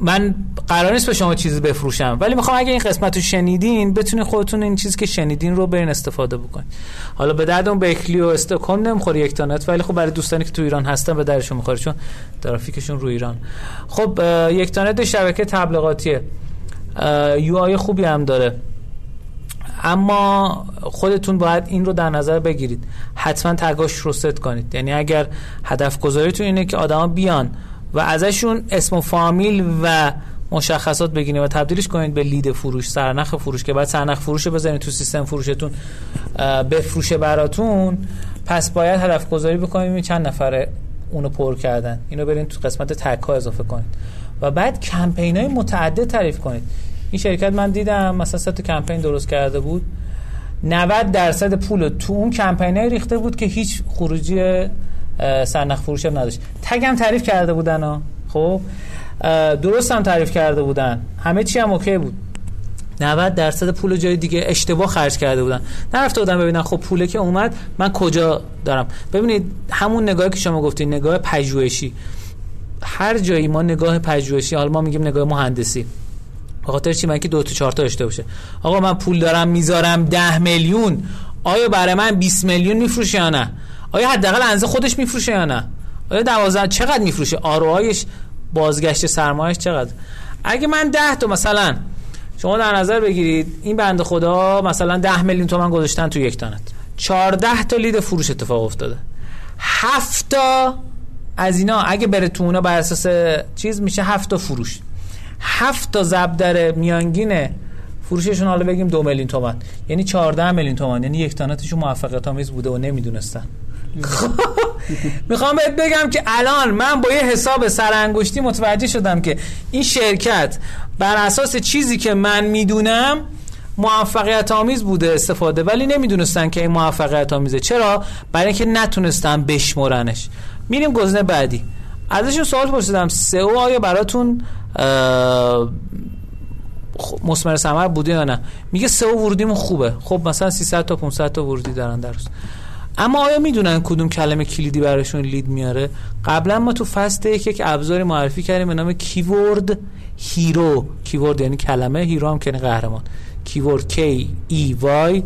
من قرار نیست به شما چیزی بفروشم ولی می‌خوام اگه این قسمت رو شنیدین بتونین خودتون این چیزی که شنیدین رو برین استفاده بکنید حالا به درد اون بیکلی و استکهلم نمی‌خوره یک تانت ولی خب برای دوستانی که تو ایران هستن به درشون می‌خوره چون ترافیکشون رو ایران. خب یک تانت شبکه تبلیغاتیه. یو آی خوبی هم داره. اما خودتون باید این رو در نظر بگیرید. حتما تگاش رو ست کنید. یعنی اگر هدف گذاریتون اینه که آدما بیان و ازشون اسم و فامیل و مشخصات بگیرید و تبدیلش کنید به لید فروش سرنخ فروش که بعد سرنخ فروش رو بزنید تو سیستم فروشتون بفروشه براتون. پس باید هدف گذاری بکنید چند نفره اونو پر کردن. اینو برین تو قسمت تک ها اضافه کنید. و بعد کمپین های متعدد تعریف کنید. این شرکت من دیدم مثلا سه کمپین درست کرده بود. 90 درصد پول تو اون کمپین ریخته بود که هیچ خروجی سرنخ فروش هم نداشت. هم تعریف کرده بودن ها. خب؟ درست هم تعریف کرده بودن. همه چی هم اوکی بود. 90 درصد پول جای دیگه اشتباه خرج کرده بودن. نرفته بودن ببینن خب پوله که اومد من کجا دارم؟ ببینید همون نگاهی که شما گفتید نگاه پژوهشی. هر جایی ما نگاه پژوهشی حالا ما میگیم نگاه مهندسی. به خاطر چی؟ من که دو تا چهار تا داشته باشه. آقا من پول دارم می‌ذارم ده میلیون. آیا برای من 20 میلیون میفروشه یا نه؟ آیا حداقل انزه خودش میفروشه یا نه؟ آیا 12 چقدر میفروشه؟ آروهایش بازگشت سرمایهش چقدر؟ اگه من 10 تا مثلا شما در نظر بگیرید این بنده خدا مثلا 10 میلیون تومن گذاشتن تو یک تانت 14 تا لید فروش اتفاق افتاده. 7 تا از اینا اگه بره تو اونا بر اساس چیز میشه 7 تا فروش. 7 تا ضرب در میانگین فروششون حالا بگیم دو میلیون تومن. یعنی 14 میلیون تومن. یعنی یک تانتشون موفقیت آمیز بوده و نمی‌دونستن. می‌خوام. بهت بگم که الان من با یه حساب سرانگشتی متوجه شدم که این شرکت بر اساس چیزی که من می‌دونم موفقیت آمیز بوده استفاده ولی نمی‌دونستن که این موفقیت آمیزه چرا؟ برای اینکه نتونستن بشمرنش. میریم گزینه بعدی. ازشون سوال پرسیدم. سئو آیا براتون مسمر ثمر بوده یا نه؟ میگه سئو ورودیمون خوبه. خب مثلا 300 تا 500 تا ورودی دارن در روز. اما آیا می‌دونن کدوم کلمه کلیدی براشون لید میاره؟ قبلا ما تو فست یک یک ابزاری معرفی کردیم به نام Keyword Hero. keyword یعنی کلمه hero هم که قهرمان. keyword K E Y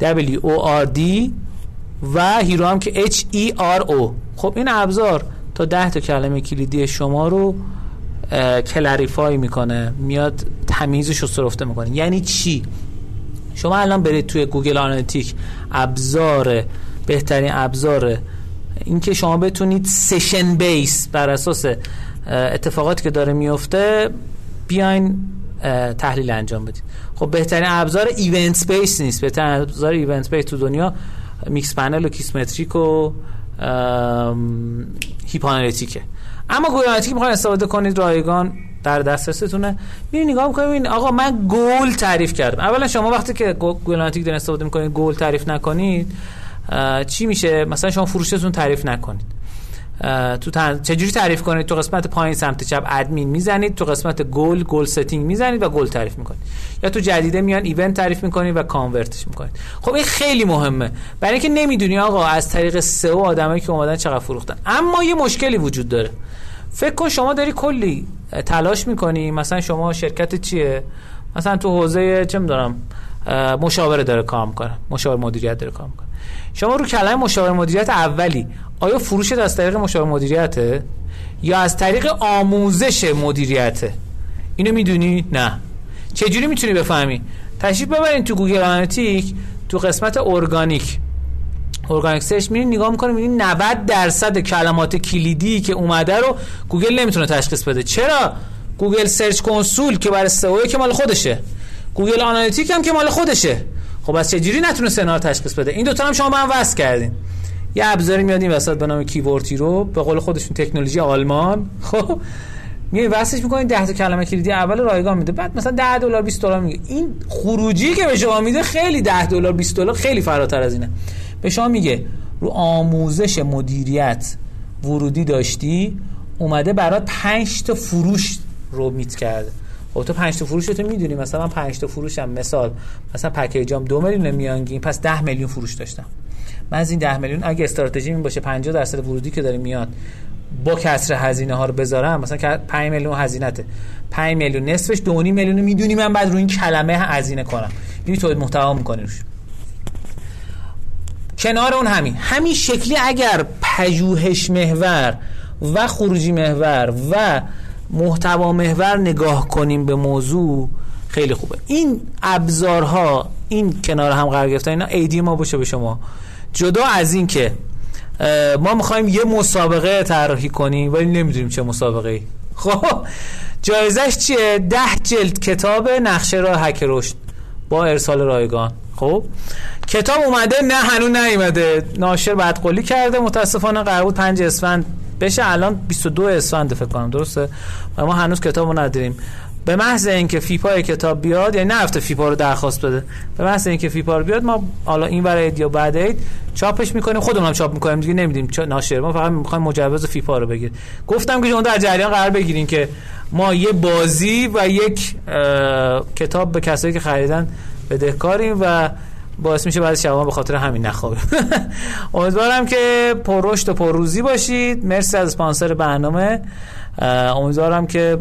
W O R D و hero هم که H E R O. خب این ابزار تا ده تا کلمه کلیدی شما رو clarify می‌کنه میاد تمیزش رو سرفته می‌کنه. یعنی چی؟ شما الان برید توی Google Analytics ابزار بهترین ابزار. اینکه شما بتونید session base بر اساس اتفاقاتی که داره میفته بیاین تحلیل انجام بدید. خب بهترین ابزار event base نیست. بهترین ابزار event base تو دنیا Mixpanel و Kissmetrics و Heap Analytics ه اما Analytics می‌خواین استفاده کنید رایگان در دسترستونه. میری نگاه می‌کنید آقا من گل تعریف کردم. اولا شما وقتی که Analytics دارین استفاده می‌کنید گل تعریف نکنید. چی میشه؟ مثلا شما فروشتون تعریف نکنید. تو تن... چجوری تعریف کنید؟ تو قسمت پایین سمت چپ ادمین می‌زنید تو قسمت goal, goal setting می‌زنید و گل تعریف می‌کنید. یا تو جدیده میان event تعریف می‌کنید و convert ش می‌کنید. خب این خیلی مهمه. برای اینکه نمی‌دونی آقا از طریق SEO آدمایی که اومدن چقدر فروختن. اما یه مشکلی وجود داره. فکر کن شما داری کلی تلاش می‌کنی. مثلا شما شرکت چیه؟ مثلا تو حوزه چه می‌دونم مشاوره داره کار می‌کنه. مشاور مدیریت داره کار می‌کنه. شما رو کلمه مشاور مدیریت اولی. آیا فروشت از طریق مشاور مدیریته؟ یا از طریق آموزش مدیریته؟ اینو می‌دونی؟ نه. چجوری می‌تونی بفهمی؟ تشریف ببرین تو Google Analytics تو قسمت organic. organic search میرین نگاه می‌کنه می‌بینین 90 درصد کلمات کلیدی که اومده رو گوگل نمی‌تونه تشخیص بده. چرا؟ Google Search Console که برای SEO که مال خودشه. Google Analytics هم که مال خودشه. خب از چجوری نتونه سنا تشخیص بده؟ این دوتا هم شما با هم وصل کردین. یه ابزاری میاد این وسط به نام Keyword Hero به قول خودشون تکنولوژی آلمان. [LAUGHS] خب میای وصلش می‌کنین 10 تا کلمه کلیدی اول رایگان میده بعد مثلا 10 دلار 20 دلار میگه. این خروجی که به شما میده خیلی 10 دلار 20 دلار خیلی فراتر از اینه. به شما میگه رو آموزش مدیریت ورودی داشتی اومده برات 5 تا فروش رو میت کرده. خب تو 5 تا فروش تو می‌دونی. مثلا من 5 تا فروشم مثال مثلا پکیجام 2 میلیون میانگین پس 10 میلیون فروش داشتم. من از این 10 میلیون اگه استراتژی این باشه 50 درصد ورودی که داره میاد با کسر هزینه ها رو بذارم مثلا 5 میلیون هزینهته 5 میلیون نصفش 2.5 میلیون می‌دونی من بعد رو این کلمه هزینه کنم. اینی تو محتوا می‌کنی روش. کنار اون همین. همین شکلی اگر پژوهش محور و خروجی محور و محتوا محور نگاه کنیم به موضوع خیلی خوبه. این ابزارها این کنار هم قرار گرفتن اینا ایدی ما باشه به شما. جدا از این که ما می‌خوایم یه مسابقه طراحی کنیم ولی نمی‌دونیم چه مسابقه ای [LAUGHS] خب جایزش چیه؟ ده جلد کتاب نقشه راه هک رشد با ارسال رایگان. خب کتاب اومده نه هنوز نیومده. ناشر بعد قولی کرده متاسفانه قرار بود 5 اسفند بشه الان 22 اسفند فکر کنم درسته؟ و ما هنوز کتابو نداریم به محض اینکه فیپا کتاب بیاد یعنی نرفته فیپا رو درخواست بده. به محض اینکه فیپا رو بیاد ما حالا این ور یا بعد اید چاپش می‌کنیم. خودمون هم چاپ می‌کنیم دیگه نمیدیم. ناشر. ما فقط می‌خوایم مجوز فیفا رو بگیر گفتم که شما در جریان قرار بگیرین که ما یه بازی و یک کتاب به کسایی که خریدن بدهکاریم و باعث میشه بعضی شبا به خاطر همین نخوابیم [LAUGHS] امیدوارم که پر رشد و پر روزی باشید. مرسی از اسپانسر برنامه. امیدوارم که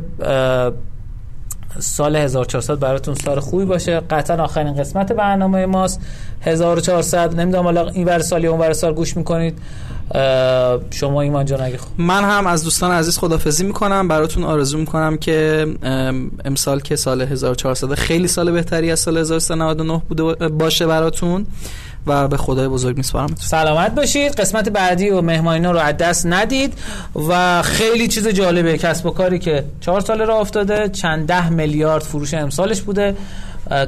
سال 1400 براتون سال خوبی باشه. قطعا آخرین قسمت برنامه ماست. 1400 نمی‌دونم حالا این ور سال اون ور سال گوش می‌کنید. شما ایمان جان اگه خوب من هم از دوستان عزیز خدافزی می‌کنم. براتون آرزو می‌کنم که امسال که سال 1400 خیلی سال بهتری از سال 1399 بوده باشه براتون. و به خدای بزرگ میسپارم سلامت باشید. قسمت بعدی و مهمانینا رو از دست ندید و خیلی چیز جالبه. کسب و کاری که چهار ساله را افتاده چند ده میلیارد فروش امسالش بوده.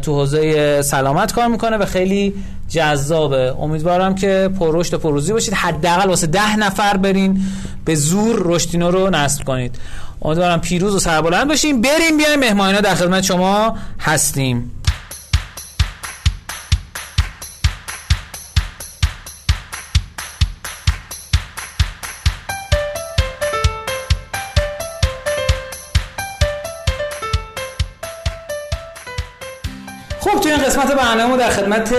تو حوزه سلامت کار می‌کنه و خیلی جذابه. امیدوارم که پر رشد و پروزی باشید. حداقل واسه ده نفر برین به زور رشدینو رو نصب کنید. امیدوارم پیروز و سربلند باشیم. بریم بیایم مهمانینا در خدمت شما هستیم. برنامه در خدمت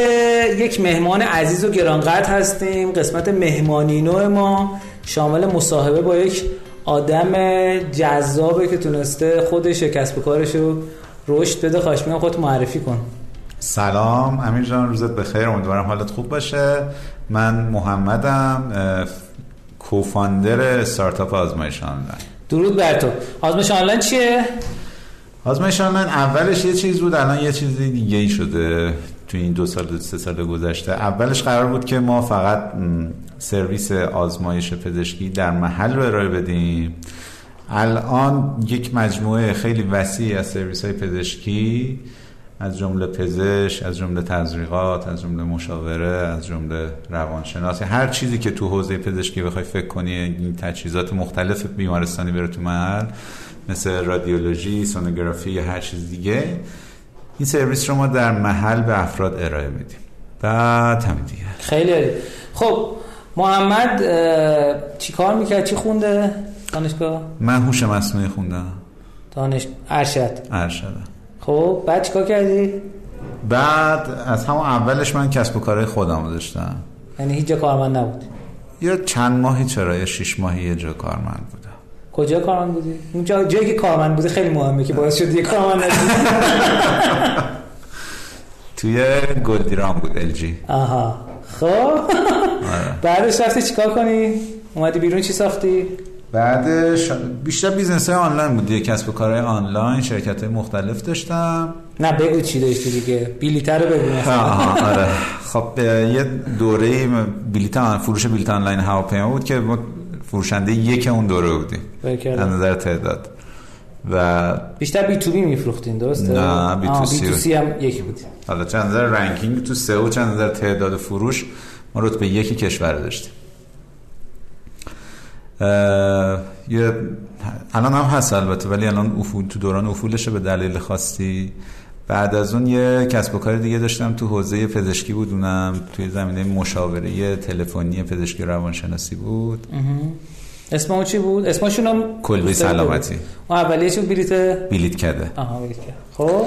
یک مهمان عزیز و گرانقدر هستیم قسمت مهمانی نوع ما. شامل مصاحبه با یک آدم جذابه که تونسته خودش کسب و کارش رو رشد بده. خواهش میگم خودت معرفی کن. سلام. امیر جان روزت بخیر. امیدوارم حالت خوب باشه. من محمدم کوفاندر استارتاپ آزمایش آنلاین. درود بر تو. آزمایش آنلاین چیه؟ آزمایش من اولش یه چیز بود الان یه چیز دیگه ای شده. تو این دو سال سه سال گذشته. اولش قرار بود که ما فقط سرویس آزمایش پزشکی در محل رو ارائه بدیم. الان یک مجموعه خیلی وسیع از سرویس های پزشکی از جمله پزشک از جمله تزریقات از جمله مشاوره از جمله روانشناسی. هر چیزی که تو حوزه پزشکی بخوای فکر کنی این تجهیزات مختلف بیمارستانی بره تو محل مثل رادیولوژی سونوگرافی یا هر چیز دیگه این سرویس رو ما در محل به افراد ارائه میدیم. بعد همین دیگه. خیلی خب محمد چی کار می‌کرد؟ چی خونده دانشگاه؟ من هوش مصنوعی خوندم. دانش ارشد. ارشد. خب بعد چیکار کردی؟ بعد از همون اولش من کسب و کارهای خودم داشتم. یعنی هیچ جا کارمند نبود یا چند ماهی چرا؟ یا شش ماهی یه جا کارمند بود کجا کارمند بودی؟ اون جا جایی که کارمند بودی خیلی مهمه که باعث شد یه کارمند [LAUGHS] توی گلدیران بود LG آها. خب. آره. بعدش رفتی چیکار کنی؟ اومدی بیرون چی ساختی؟ بعدش بیشتر business های آنلاین بود کسب و کارهای آنلاین شرکت های مختلف داشتم. نه بگو چی داشتی دیگه؟ بیلیتر رو بگو آره. خب یه دوره بلیت فروش بلیت آنلاین هواپیما بود که فروشنده یک اون دوره بودیم. از نظر تعداد. و بیشتر B2B میفروختین درسته؟ نه بی تو سی, بی تو سی هم یکی بودیم حالا چند نظر ranking تو سه و چند نظر تعداد فروش ما رتبه یکی کشور داشتیم. یه الان هم هست البته ولی الان افول تو دوران افولشه به دلیل خاصی بعد از اون یه کسب و کار دیگه داشتم تو حوزه پزشکی بود اونم توی زمینه مشاوره تلفنی پزشکی روانشناسی بود. اسم چی بود؟ اسمشون هم کلبه سلامتی. اون اولیه چی بلیت؟ بلیت کده. آها بلیت کده. خب.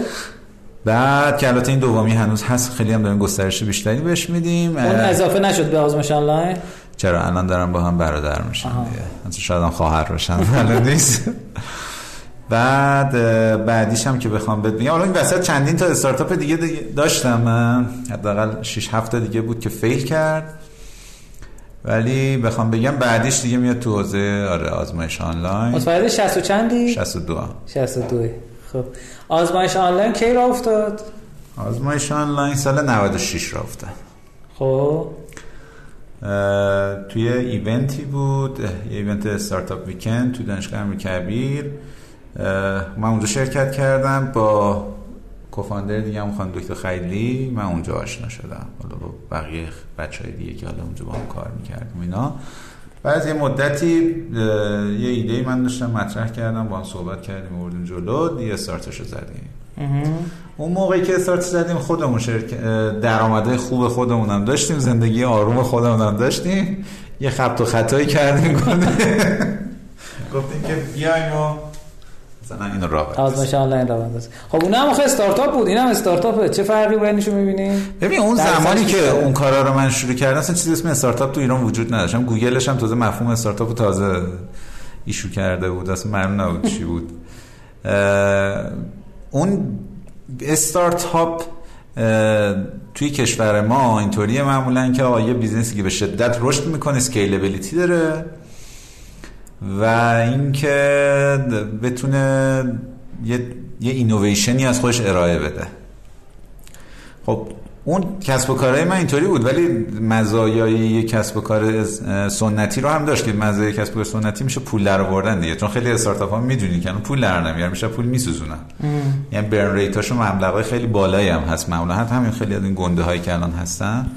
بعد که البته این دومی هنوز هست خیلی هم داریم گسترش بیشتری بهش میدیم. اون اضافه نشد به آزمایش آنلاین؟ چرا الان دارم با هم برادر میشن شاید هم خواهر باشن نیست. بعد بعدیش هم که بخوام بهت بگم این وسط چندین تا استارتاپ دیگه, داشتم من حداقل 6 7 دیگه بود که fail کرد. ولی بخوام بگم بعدیش دیگه میاد تو حوزه آره آزمایش آنلاین. متولد 60 و چندی؟ 62 62 خب. آزمایش آنلاین کی را افتاد؟ آزمایش آنلاین سال 96 را افتاد. خب. توی event ی بود یه event Startup Weekend تو دانشگاه امیر کبیر. من اونجا شرکت کردم با کوفاندر دیگه هم خانم دکتر خیلی من اونجا آشنا شدم. حالا با بقیه بچه های دیگه که حالا اونجا با هم کار می‌کردیم اینا. بعد یه مدتی یه ایده من داشتم مطرح کردم با هم صحبت کردیم بردیم جلو. دیگه استارتش رو زدیم. اون موقعی که استارت زدیم خودمون شرکت درآمده خوب خودمون هم داشتیم زندگی آروم خودمون هم داشتیم. یه خبت و خطایی کردیم. [LAUGHS] گفتیم که بیایم و مثلا اینو راه بندازی. آزمایش آنلاین را بندازی خب اون هم آخه استارتاپ بود. این هم استارتاپه چه فرقی بینشون می‌بینی ببین اون زمانی که. اون کارا رو من شروع کردم اصلا چیزی اسم استارتاپ تو ایران وجود نداشت. گوگلش هم تازه مفهوم استارتاپ تازه issue کرده بود. اصلا معلوم نبود چی بود. اون استارتاپ توی کشور ما اینطوریه معمولا که آقا یه business ی که به شدت رشد می‌کنه scalability داره و اینکه بتونه یه یه اینویشنی از خودش ارائه بده. خب اون کسب و کارهای من اینطوری بود ولی مزایای یک کسب و کار سنتی رو هم داشت که مزایای کسب و کار سنتی میشه پول در آوردن دیگه. چون خیلی استارتاپ ها می‌دونی که پول در نمیارن میشه پول میسوزونن. یعنی برن ریتاشون مبلغای خیلی بالایی هم هست معمولا. همین خیلی از این گنده هایی که الان هستن.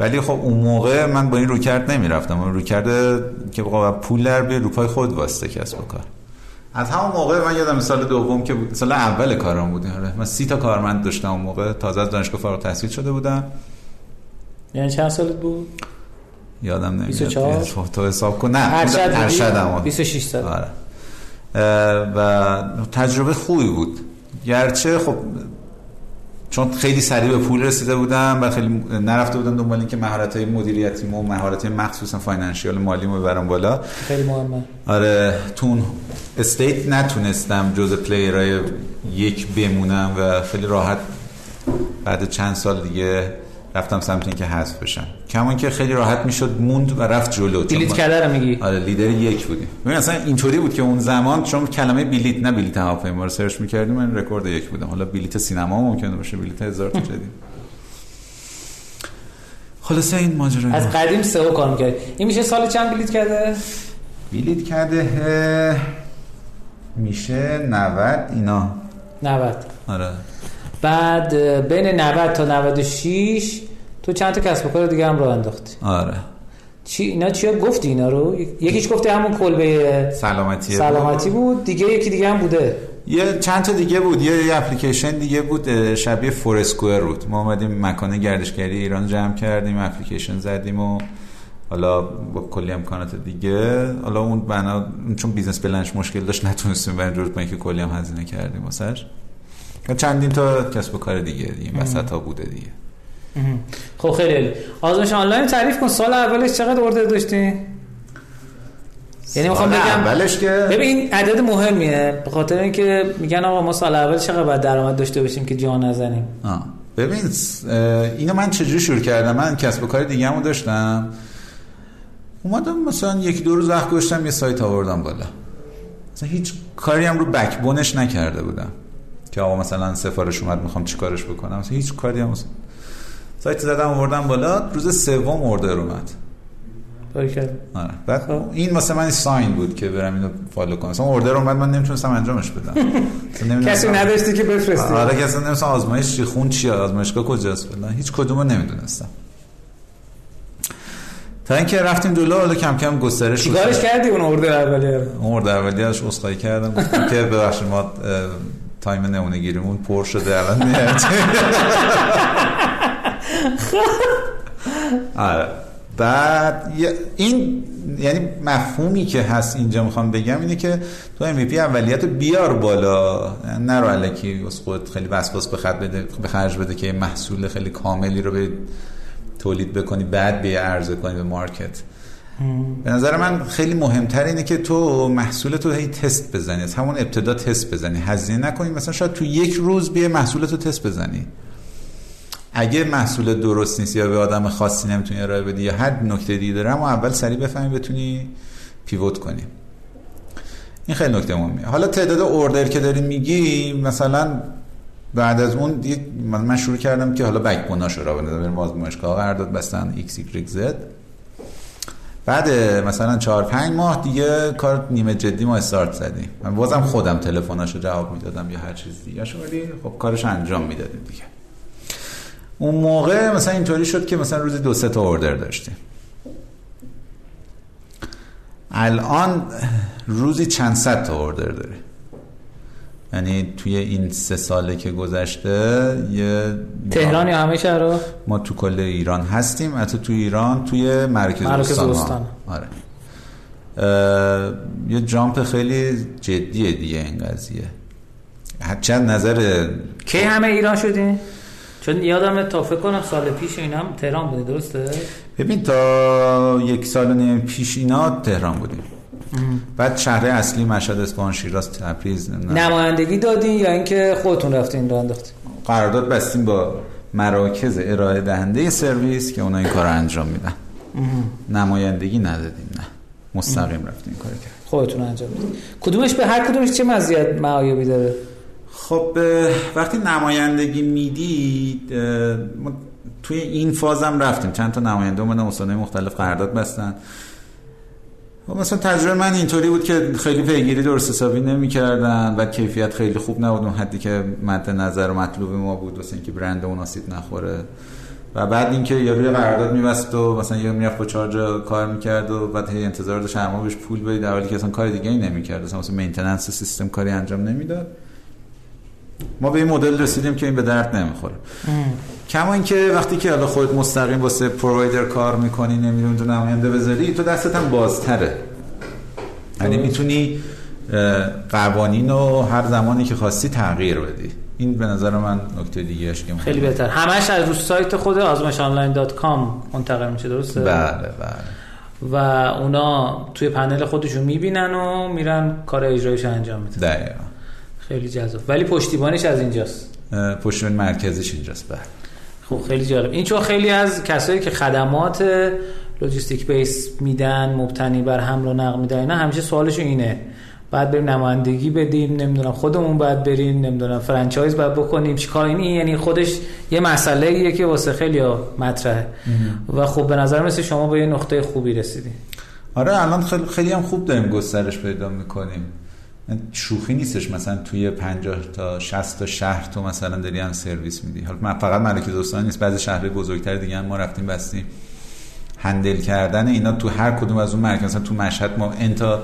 ولی خب اون موقع من با این روکرد نمی‌رفتم. اون روکرد که پول در بیار رو پای خود واسطه کسب و کار. از همون موقع من یادم سال دوم که بود سال اول کارم بود. آره. من سی تا کارمند داشتم اون موقع. تازه از دانشگاه فارغ التحصیل شده بودم. یعنی چند سالت بود؟ یادم نمیاد. 24 تو حساب کن. نه ارشد بودی؟ ارشدم. 26 سال. آره. و تجربه خوبی بود. گرچه خب چون خیلی سریع به پول رسیده بودم و خیلی نرفته بودم دنبال اینکه مهارت های مدیریتی و مهارت های مخصوصا financial مالی رو ببرم بالا. خیلی مهمه. آره تو اون state نتونستم جز player های یک بمونم و خیلی راحت بعد چند سال دیگه رفتم سمت اینکه حذف بشم. کمان که خیلی راحت می‌شد موند و رفت جلو. ما- کرده رو میگی؟ آره لیدر یک بودیم ببین اصلا اینطوری بود که اون زمان چون کلمه بلیت نه بلیت هواپیما رو سرچ می‌کردیم من رکورد یک بودم. حالا بلیت سینما ممکنه باشه بلیت هزار تا جدید. خلاصه این ماجرا. از قدیم سئو کار می‌کرد این میشه سال چند بلیت کرده؟ بلیت کرده میشه 90 اینا. 90 آره. بعد بین 90 تا 96 تو چند تا کسب و کار دیگه هم راه انداختی؟ آره. چی؟ اینا چیا گفتی اینا رو؟ یکیش گفتی همون کلبه سلامتی سلامتی بود. دیگه یکی دیگه هم بوده. یه چند تا دیگه بود. یه, اپلیکیشن دیگه بود شبیه فورسکوئر بود. ما اومدیم مکان گردشگری ایران جمع کردیم اپلیکیشن زدیم و حالا با کلی امکانات دیگه. حالا اون بنا چون business plan ش مشکل داشت نتونستیم بریم جور که کلی هم هزینه کردیم واسش. چندین تا کسب و کار دیگه دیگه. وسط ها بوده دیگه. خب خیلی عالی. آزمایش آنلاین تعریف کن. سال اولش چقدر ارده داشتی؟ یعنی می‌خوام بگم اولش که ببین این عدد مهمیه. به خاطر اینکه میگن آقا ما سال اول چقدر باید درآمد داشته باشیم که جا نزنیم. آه. ببین اینو من چجوری شروع کردم؟ من کسب و کار دیگه همو داشتم. اومدم مثلا یک دو روز وقت گذاشتم یه سایت آوردم بالا. مثلا هیچ کاری هم رو بکبونش نکرده بودم. که آقا مثلا سفارش اومد می‌خوام چیکارش بکنم؟ مثلا هیچ کاری هم مثلا سایت زدم آوردم بالا. روز سوم اوردر اومد. آره. بعد این مثلا من ساین بود که برم اینو فالو کنم. مثلا اوردر اومد من نمی‌تونستم انجامش بدم. [LAUGHS] کسی نداشتی که بفرستی. آره اصلا نمیستم آزمایش چی خون چیه آزمایشگاه کجاست. فلان هیچ کدومو نمی‌دونستم. تا اینکه رفتیم جلو حالا کم کم گسترش چیکارش. کردی اون ارده اولیه اون مورد اولیه‌اش اسخای کردم. گفتم که ببخشید ما تایم نمونه گیریمون پر شده الان [LAUGHS] آره. بعد این یعنی مفهومی که هست اینجا می‌خوام بگم اینه که تو MVP اولیت رو بیار بالا. نرو الکی واسه خودت خیلی وسواس به خرج بده به خرج بده که محصول خیلی کاملی رو به تولید بکنی بعد به عرضه کنی به مارکت. به نظر من خیلی مهمتر اینه که تو محصول تو هی تست بزنی از همون ابتدا تست بزنی. هزینه نکنی مثلا شاید تو یک روز بیا محصول تو تست بزنی. اگه محصول درست نیست یا به آدم خاصی نمی‌تونی ارائه بدی یا هر نکته دیگه داره اما اول سریع بفهمی بتونی پیوت کنی. این خیلی نکته مهمه حالا تعداد اوردر که داری میگی مثلا بعد از اون من شروع کردم که حالا بکبوناش رو را بندازم بریم آزمایشگاه قرارداد بستن x y z. بعد مثلا چهار پنج ماه دیگه کار نیمه جدی ما استارت زدیم. من بازم خودم تلفناشو جواب می‌دادم یا هر چیز دیگه. ولی خب کارش انجام می‌دادیم دیگه. اون موقع مثلا اینطوری شد که مثلا روزی دو سه تا اوردر داشتیم. الان روزی چند صد تا اوردر داره یعنی توی این سه ساله که گذشته یه تهران یا همه شهرها ما تو کل ایران هستیم. حتی تو ایران توی مراکز, مراکز استان. آره. یه جامپ خیلی جدیه دیگه این قضیه. چند نظر کی همه ایران شدین؟ چون یادم تا فکر کنم سال پیش اینا هم تهران بوده درسته؟ ببین تا یک سال نیم پیش اینا تهران بودیم. بعد شهر اصلی مشهد اصفهان شیراز تبریز نمایندگی دادین یا اینکه خودتون رفتین راه انداختین؟ قرارداد بستیم با مراکز ارائه دهنده سرویس که اونا این کار انجام میدن. نمایندگی ندادیم نه. مستقیم رفتیم کار کرد خودتون انجام بدین کدومش به هر کدومش چه مزیت معایبی داره؟ خب وقتی نمایندگی می‌دید توی این فازم رفتیم. چند تا نماینده اومدن استانهای مختلف قرارداد بستن. و مثلا تجربه من اینطوری بود که خیلی پیگیری درست حسابی نمی‌کردن و کیفیت خیلی خوب نبود. اون حدی که مد نظر و مطلوب ما بود واسه اینکه برند اون آسیب نخوره. و بعد اینکه یارو قرارداد میبست و مثلا یه می‌رفت با چهار جا کار می‌کرد و بعد هی انتظار داشت ماه بهش پول بدید در حالی که اصلا کار دیگه ای نمی‌کرد مثلا مینتیننس سیستم کاری انجام نمی‌داد. ما به این مدل رسیدیم که این به درد نمی‌خوره. کما اینکه وقتی که حالا خودت مستقیم واسه پرووایدر کار می‌کنی نمی‌دونی تو نماینده بذاری تو دستت هم بازتره. یعنی می‌تونی قوانین رو هر زمانی که خواستی تغییر بدی. این به نظر من نکته دیگه که خیلی بهتر. همش از رو سایت خود آزمایشانلاین.com منتقل میشه درسته؟ بله بله. و اونا توی پنل خودشون می‌بینن و میرن کار اجرایش انجام میدن. دقیقا. خیلی جذاب. ولی پشتیبانش از اینجاست. اه، پشتیبانی مرکزش اینجاست بله. خب خیلی جالب. این چون خیلی از کسایی که خدمات لوجستیک بیس میدن مبتنی بر حمل و نقل میدن اینا همیشه سوالشون اینه. بعد بریم نمایندگی بدیم نمی‌دونم خودمون باید بریم نمی‌دونم فرانچایز باید بکنیم چیکار؟ این یعنی خودش یه مسئله ایه که واسه خیلی مطرحه. و خب به نظر مثل شما به یه نقطه خوبی رسیدین. آره الان خیلی, خیلی هم خوب داریم گسترش پیدا می‌کنیم. شوخی نیستش مثلا توی 50 تا 60 تا شهر تو مثلا داری هم سرویس میدی. حالا من فقط ملکی دوستان نیست بعضی شهرهای بزرگتر دیگه هم ما رفتیم بستیم. هندل کردن اینا تو هر کدوم از اون مرکز مثلا تو مشهد ما انتا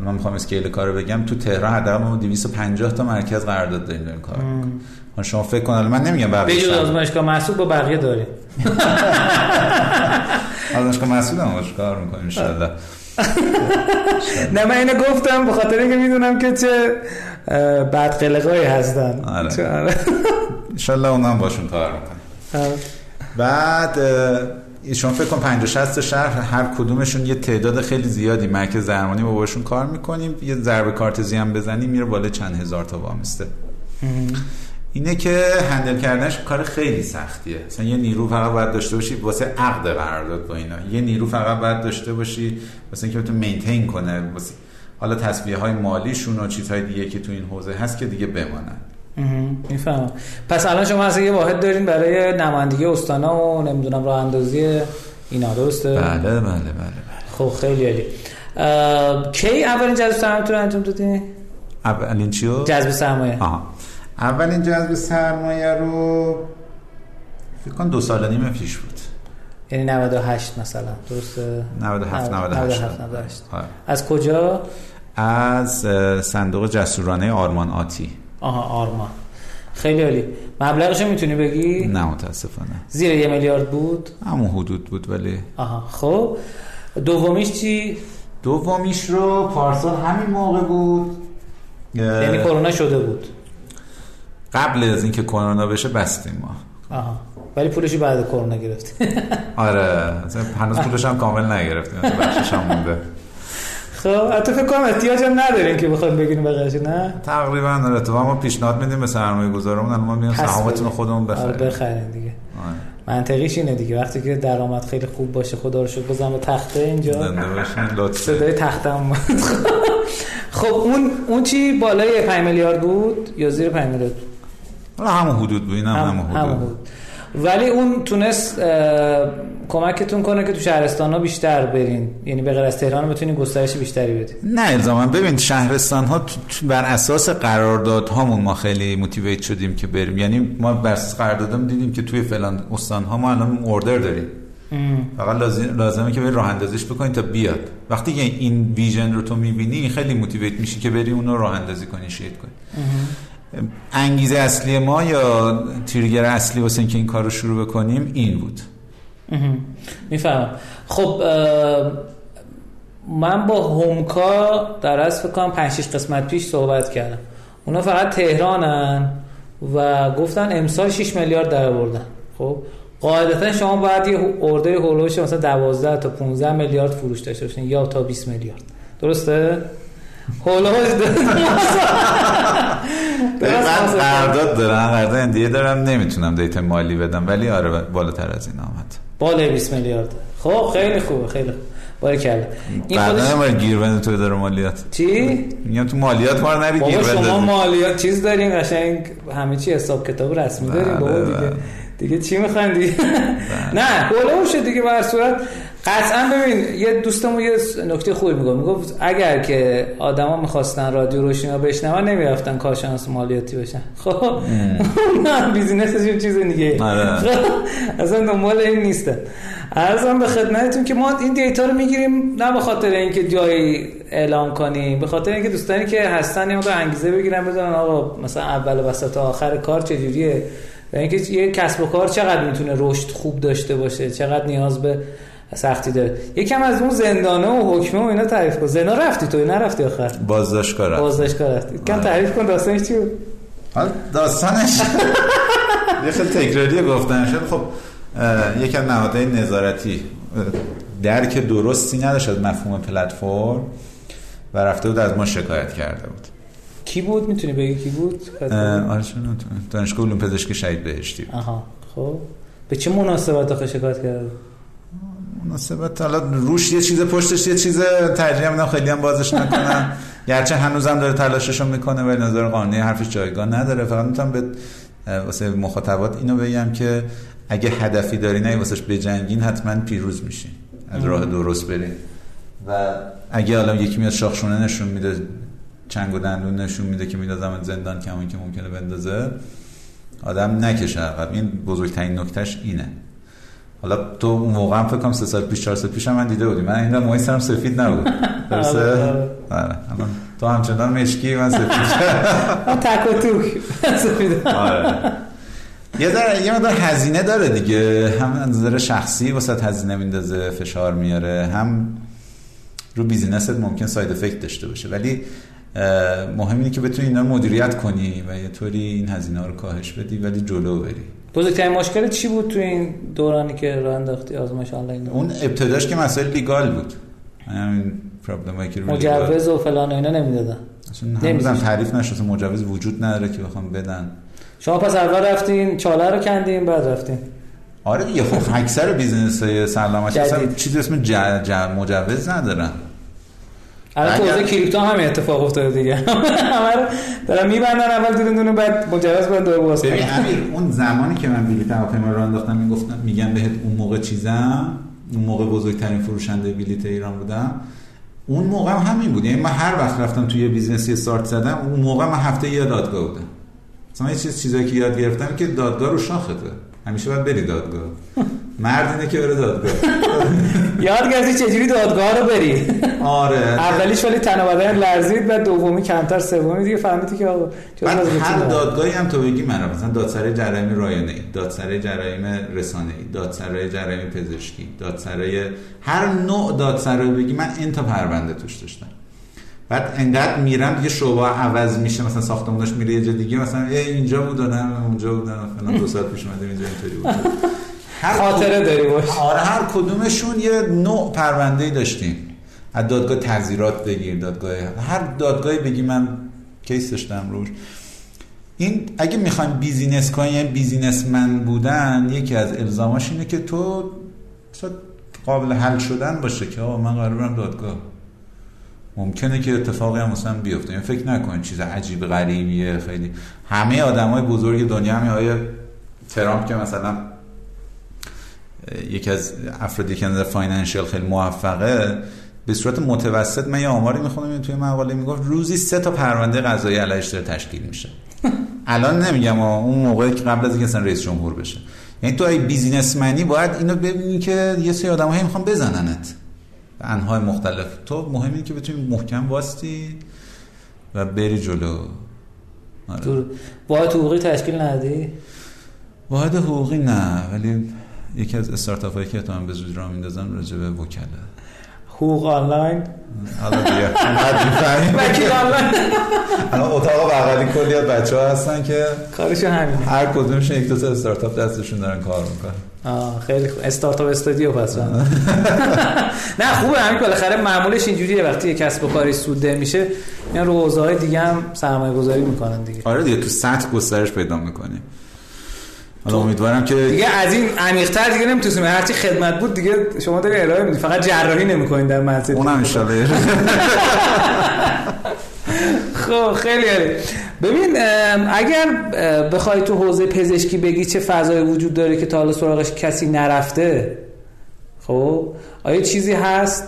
من می‌خوام اسکیل کار رو بگم تو تهران حداقل ما 250 تا مرکز قرارداد داریم داریم کار می‌کنیم. شما فکر کن من نمیگم به جز آزمایشگاه محسوب با بقیه داریم. [LAUGHS] آزمایشگاه محسوب هم کار می‌کنیم انشالله نه من اینو گفتم به خاطر اینکه می‌دونم که چه بد قلقایی هستن. آره. انشالله اونم باشون کار می‌کنیم بعد شما فکر کن 50 60 شهر هر کدومشون یه تعداد خیلی زیادی. مرکز درمانی با باشون کار می‌کنیم. یه ضربه کارتزی هم بزنی میره بالا چند هزار تا وامیسته اینه که هندل کردنش کار خیلی سختیه. مثلا یه نیرو فقط باید داشته باشی واسه عقد قرارداد با اینا. یه نیرو فقط باید داشته باشی واسه اینکه بتون مینتین کنه واسه حالا تصویه های مالیشون و چیزهای دیگه که تو این حوزه هست که دیگه بمانن. می‌فهمم. پس الان شما اصلا یه واحد دارین برای نمایندگی استانا و نمی‌دونم راه اندازی اینا درسته؟ بله بله بله, بله. خب خیلی عالی. کی اولین جذب سرمایه رو انجام دادی؟ اولین چیو جذب سرمایه. آها. اولین جذب سرمایه رو فکر کنم دو سال نیم پیش بود. یعنی 98 مثلا درسته؟ 97 98 98 از کجا؟ از صندوق جسورانه آرمان آتی. آها آرمان. خیلی عالی. مبلغش می‌تونی بگی؟ نه متاسفانه. زیر یه میلیارد بود؟ همون حدود بود ولی آها خب. دومیش چی؟ دومیش رو پارسال همین موقع بود. یعنی کرونا شده بود. قبل از اینکه کرونا بشه بستیم ما. آها. ولی پولشو بعد کرونا گرفتی. [LAUGHS] آره. هنوز پولش هم کامل نگرفتیم. بخشش هم مونده. خب حتی فکر کنم احتیاج هم نداریم که بخوایم بگیریم بقیه‌اش نه؟ تقریبا آره. تو ما پیشنهاد میدیم به سرمایه گذارمون ما میگیم سهامتون خودمون بخریم. آره بخرین دیگه. آره. منطقیش اینه دیگه. وقتی که درآمد خیلی خوب باشه خدا رو شکر بزنم تخته اینجا. زنده صدای تختم [LAUGHS] خب اون اون چی بالای 5 میلیارد بود؟ یا زیر 5 میلیارد؟ حالا همون حدود بود اینم هم همون حدود, حدود. ولی اون تونست کمکتون کنه که تو شهرستان ها بیشتر برین. یعنی به غیر از تهران بتونین گسترش بیشتری بدین. نه الزاما. ببین شهرستان ها بر اساس قرارداد هامون ما خیلی موتیویت شدیم که بریم. یعنی ما بر اساس قراردادم دیدیم که توی فلان استان ها ما الان اوردر داریم. فقط لازم لازمه که بری راه اندازیش بکنی تا بیاد. وقتی که این ویژن رو تو می‌بینی خیلی موتیویت میشی که بری اون رو راه اندازی کنی شید کنی. انگیزه اصلی ما یا تریگر اصلی واسه اینکه این کار رو شروع بکنیم این بود. می‌فهمم. خب من با هومکا در از فکر کنم 5 6 قسمت پیش صحبت کردم. اونا فقط تهرانن و گفتن امسال 6 میلیارد در بردن خب قاعدتا شما باید یه اوردر هولوش مثلا 12 تا 15 میلیارد فروش داشته باشین یا تا 20 میلیارد. درسته؟ هولوش من قرارداد دارم قرارداد اندیه دارم نمی‌تونم دیتا مالی بدم ولی آره بالاتر از این آمد. بالای 20 میلیارد. خب خیلی خوبه خیلی باره کرد این خودش ما گیر بنده تو داره مالیات. چی؟ میگم تو مالیات ما رو نری گیر شما مالیات چیز دارین قشنگ همه چی حساب کتاب رسمی دارین بابا دیگه. دیگه چی می‌خواین دیگه؟ نه هولوشه دیگه بر صورت. قطعا ببین یه دوستمون یه نکته خوبی می‌گفت. می‌گفت اگر که آدما می‌خواستن رادیو روشنا بشنون نمی‌رفتن کارشناس مالیاتی بشن. خب نه بیزینسشون چیز دیگه. اصلا دنبال این نیستن. ارزم به خدمتتون که ما این دیتا رو می‌گیریم نه به خاطر اینکه جایی اعلام کنیم به خاطر اینکه دوستانی که هستن یه انگیزه بگیرن بدونن آقا مثلا اول و وسط تا آخر کار چجوریه و اینکه یه کسب و کار چقدر می‌تونه رشد خوب داشته باشه چقدر نیاز به سختی داره. یکم از اون زندانه و حکمه و اینا تعریف کن. زنا رفتی تو؟ نرفتی آخر؟ بازداشتگاه رفت بازداشتگاه رفتی. کم تعریف کن داستانش چی بود؟ داستانش. [LAUGHS] یه خیلی تکراری گفتن شد خب یکم نهادهای نظارتی. درک درستی نداشت از مفهوم پلتفرم و رفته بود از ما شکایت کرده بود. کی بود؟ می‌تونی بگی کی بود؟ آره دانشگاه علوم پزشکی شهید بهشتی آها خب. به چه مناسبت آخه شکایت کرده مناسبت. حالا روش یه چیز پشتش یه چیز ترجیح میدم خیلی هم بازش نکنم. [LAUGHS] گرچه هنوزم داره تلاششو می‌کنه ولی نظر قانونی حرفش جایگاه نداره. فقط می‌تونم به واسه مخاطبات اینو بگم که اگه هدفی داری نه واسش بجنگین حتما پیروز میشین از راه درست برین و اگه حالا یکی میاد شاخشونه نشون میده چنگ و دندون نشون میده که میدازم زندان کمون که ممکنه بندازه آدم نکشه عقب. این بزرگترین نکتهش اینه. حالا تو موقع فکر کنم سه سال پیش چهار سال پیش هم من دیده بودی. من این موقعی سرم سفید نبود. درسته؟ آره تو همچنان مشکی من سفید. تک و توک. سفید. آره. یه در یه مقدار هزینه داره دیگه. هم از نظر شخصی واسه هزینه میندازه فشار میاره. هم رو business ت ممکن side effect داشته باشه. ولی مهم اینه که بتونی اینا مدیریت کنی و یه طوری این هزینه رو کاهش بدی ولی جلو بری. بزرگترین مشکل چی بود تو این دورانی که راه انداختی آزمایش آنلاین اون ابتداش که مسائل legal بود. همین problem ایی که مجوز و فلان و اینا نمی‌دادن. نمی‌دونم. تعریف نشد مجوز وجود نداره که بخوام بدن. شما پس اول رفتین چاله رو کندین بعد رفتین. آره دیگه خب اکثر business های سلامتی اصلا چیزی اسم ج... ج... مجوز ندارن الان تو حوزه crypto هم اتفاق افتاده دیگه. [LAUGHS] همه رو دارن میبندن اول دونه دونه بعد مجوز بعد دوباره باز ببین اون زمانی که من بلیط هواپیما رو انداختم می‌گفتم میگم بهت اون موقع چیزم اون موقع بزرگترین فروشنده بلیط ایران بودم. اون موقع هم همین بود. یعنی من هر وقت رفتم توی business ی start زدم اون موقع من هفته یه دادگاه بودم. مثلا یه چیز چیزایی که یاد گرفتم که دادگاه رو شاخته. همیشه باید بری دادگاه. مرد اینه که بره دادگاه. [LAUGHS] یاد گرفتی چجوری دادگاه رو بری؟ آره. اولیش ولی تن بدن لرزید و دومی کمتر سومی دیگه فهمیدی که آقا بعد هر دادگاهی هم تو بگی من مثلا دادسرای جرایم رایانه دادسرای جرایم رسانه دادسرای جرایم پزشکی دادسرای هر نوع دادسرای بگی من این تا پرونده توش داشتم. بعد انقدر میرم دیگه شعبه عوض میشه مثلا ساختمونش میره یه جا دیگه مثلا اینجا بود نه اونجا بود فلان. دو ساعت پیش اومده اینجا اینطوری بود. هر خاطره داری باش. آره هر کدومشون یه نوع پرونده داشتیم. از دادگاه تعزیرات بگیر دادگاه هر دادگاهی بگی من case داشتم روش. این اگه می‌خوایم business کنی یعنی businessman بودن یکی از الزاماش اینه که تو قابل حل شدن باشه که آقا من قرار برم دادگاه. ممکنه که اتفاقی هم مثلا بیفته. یعنی فکر نکنید چیز عجیب غریبیه. خیلی همه آدمای بزرگ دنیا های ترامپ که مثلا یکی از افرادی که نظر فاینانشیال خیلی موفقه به صورت متوسط من یه آماری می‌خونم توی مقاله می‌گفت روزی سه تا پرونده قضایی علیهش داره تشکیل میشه. [LAUGHS] الان نمیگم اون موقعی که قبل از اینکه اصلا رئیس جمهور بشه. یعنی تو ای بیزینسمنی باید اینو ببینی که یه سری آدمایی می‌خوان بزننت. انهای مختلف. تو مهمی که بتونی محکم واستی و بری جلو. آره. باید حقوقی تشکیل ندی؟ باید حقوقی نه ولی یکی از استارتاپ هایی که تو هم به زودی را میندازن راجع به وکلا. حقوق آنلاین؟ حالا دیگه. [LAUGHS] وکیل آنلاین. الان اتاق بغلی کلی بچه ها هستن که کارشون همینه. هر کدومشون یک دو تا استارتاپ دستشون دارن کار می‌کنن. خیلی خوب. استارتاپ استودیو پس. [LAUGHS] نه خوبه. همین بالاخره معمولش اینجوریه. وقتی یه کسب و کاری سوده میشه میان رو حوزه های دیگه هم سرمایه گذاری می‌کنن دیگه. آره دیگه تو سطح گسترش پیدا می‌کنی. حالا امیدوارم که دیگه از این عمیق‌تر دیگه نمی‌تونیم. هرچی خدمت بود دیگه شما داری ارائه میدی. فقط جراحی نمی‌کنین در منزل اونم انشالله [LAUGHS] خب خیلی عالی. ببین اگر بخوای تو حوزه پزشکی بگی چه فضایی وجود داره که تا حالا سراغش کسی نرفته خب؟ آیا چیزی هست؟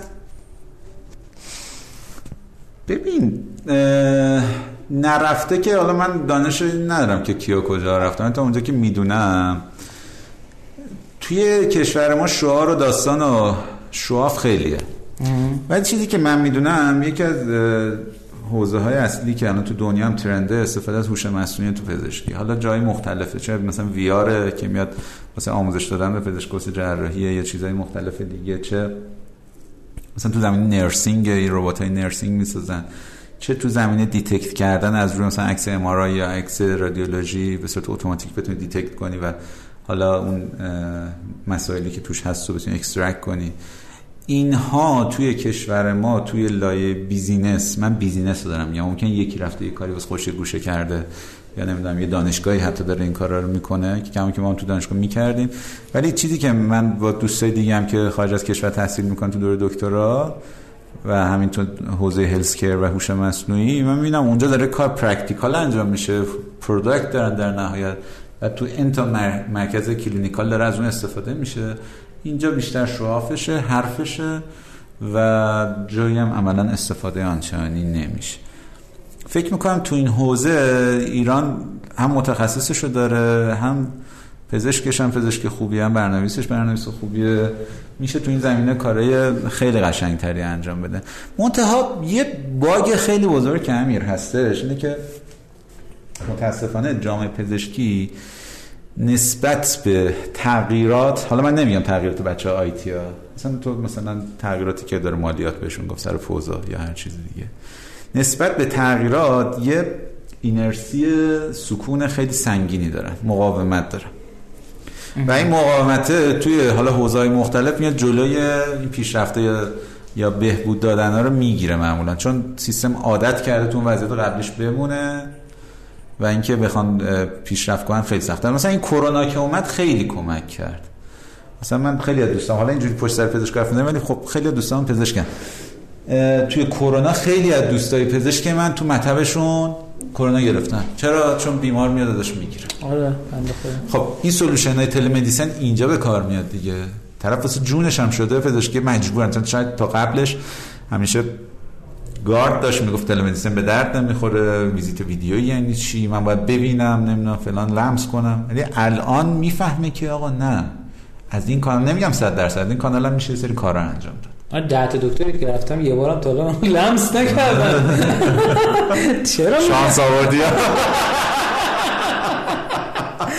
ببین نرفته که حالا من دانش ندارم که کیا کجا رفتم تا اونجا که می‌دونم توی کشور ما شعار و داستان و شواف خیلیه. ولی چیزی که من می‌دونم یکی از حوزه های اصلی که الان تو دنیا هم ترنده استفاده از هوش مصنوعی تو پزشکی. حالا جای مختلفه. چه مثلا ویاره که میاد واسه آموزش دادن به پزشک واسه جراحیه یا چیزهای مختلف دیگه چه مثلا تو زمینه نرسینگ ربات های نرسینگ می‌سازن. چه تو زمینه دیتکت کردن از روی مثلا عکس ام یا عکس رادیولوژی به صورت اتوماتیک بتونی دیتکت کنی و حالا اون مسائلی که توش هست رو بتونی اکسترکت کنی. اینها توی کشور ما توی لایه بیزینس من بیزینس رو دارم. یا ممکن یکی رفته یه کاری واسه خوش گوشه کرده. یا نمی‌دونم یه دانشگاهی حتی داره این کارا رو می‌کنه که کمی که ما تو دانشگاه می‌کردیم. ولی چیزی که من با دوستای دیگه هم که خارج از کشور تحصیل می‌کنن تو دوره دکترا و همینطور حوزه healthcare و هوش مصنوعی من می‌بینم اونجا داره کار practical انجام میشه. product دارن در نهایت. و تو این تا مر- مرکز clinical داره از اون استفاده میشه. اینجا بیشتر show off شه حرفشه و جایی هم عملا استفاده آنچنانی نمیشه. فکر می‌کنم تو این حوزه ایران هم متخصصشو داره هم پزشکش هم پزشک خوبی هم برنامه‌نویسش برنامه‌نویس خوبیه میشه تو این زمینه کارهای خیلی قشنگتری انجام بده. منتها یه باگ خیلی بزرگ که امیر هستش اینه که متاسفانه جامعه پزشکی نسبت به تغییرات حالا من نمیگم تغییرات بچه آیتی ها. مثلا تو مثلا تغییراتی که داره مالیات بهشون گفت سر فوزا یا هر چیز دیگه. نسبت به تغییرات یه اینرسی سکون خیلی سنگینی دارن مقاومت دارن. و این مقاومت توی حالا حوزه‌های مختلف میاد جلوی این پیشرفته یا بهبود دادن ها رو می‌گیره معمولا. چون سیستم عادت کرده تو اون وضعیت قبلش بمونه و اینکه بخوان پیشرفت کنن خیلی سخته. مثلا این کرونا که اومد خیلی کمک کرد. مثلا من خیلی از دوستان حالا اینجوری پشت سر پزشک حرف ولی خب خیلی از دوستان پزشکن. توی کرونا خیلی از دوستای پزشک من تو مطبشون کرونا گرفتن. چرا؟ چون بیمار میاد ازش می‌گیره. آره خب این سولوشن های تلمدیسن اینجا به کار میاد دیگه. طرف واسه جونش هم شده پزشکی مجبورن. چون شاید تا قبلش همیشه گارد داشت می‌گفت تلمدیسن به درد نمی‌خوره ویزیت ویدیویی یعنی چی؟ من باید ببینم نمی‌دونم فلان لمس کنم. ولی الان می‌فهمه که آقا نه از این کانال نمیگم 100 درصد این کانال هم میشه سری کارا انجام داد. من ده تا دکتری که رفتم یه بارم تا [LAUGHS] لمس نکردم. [LAUGHS] چرا؟ شانس آوردی؟ [LAUGHS]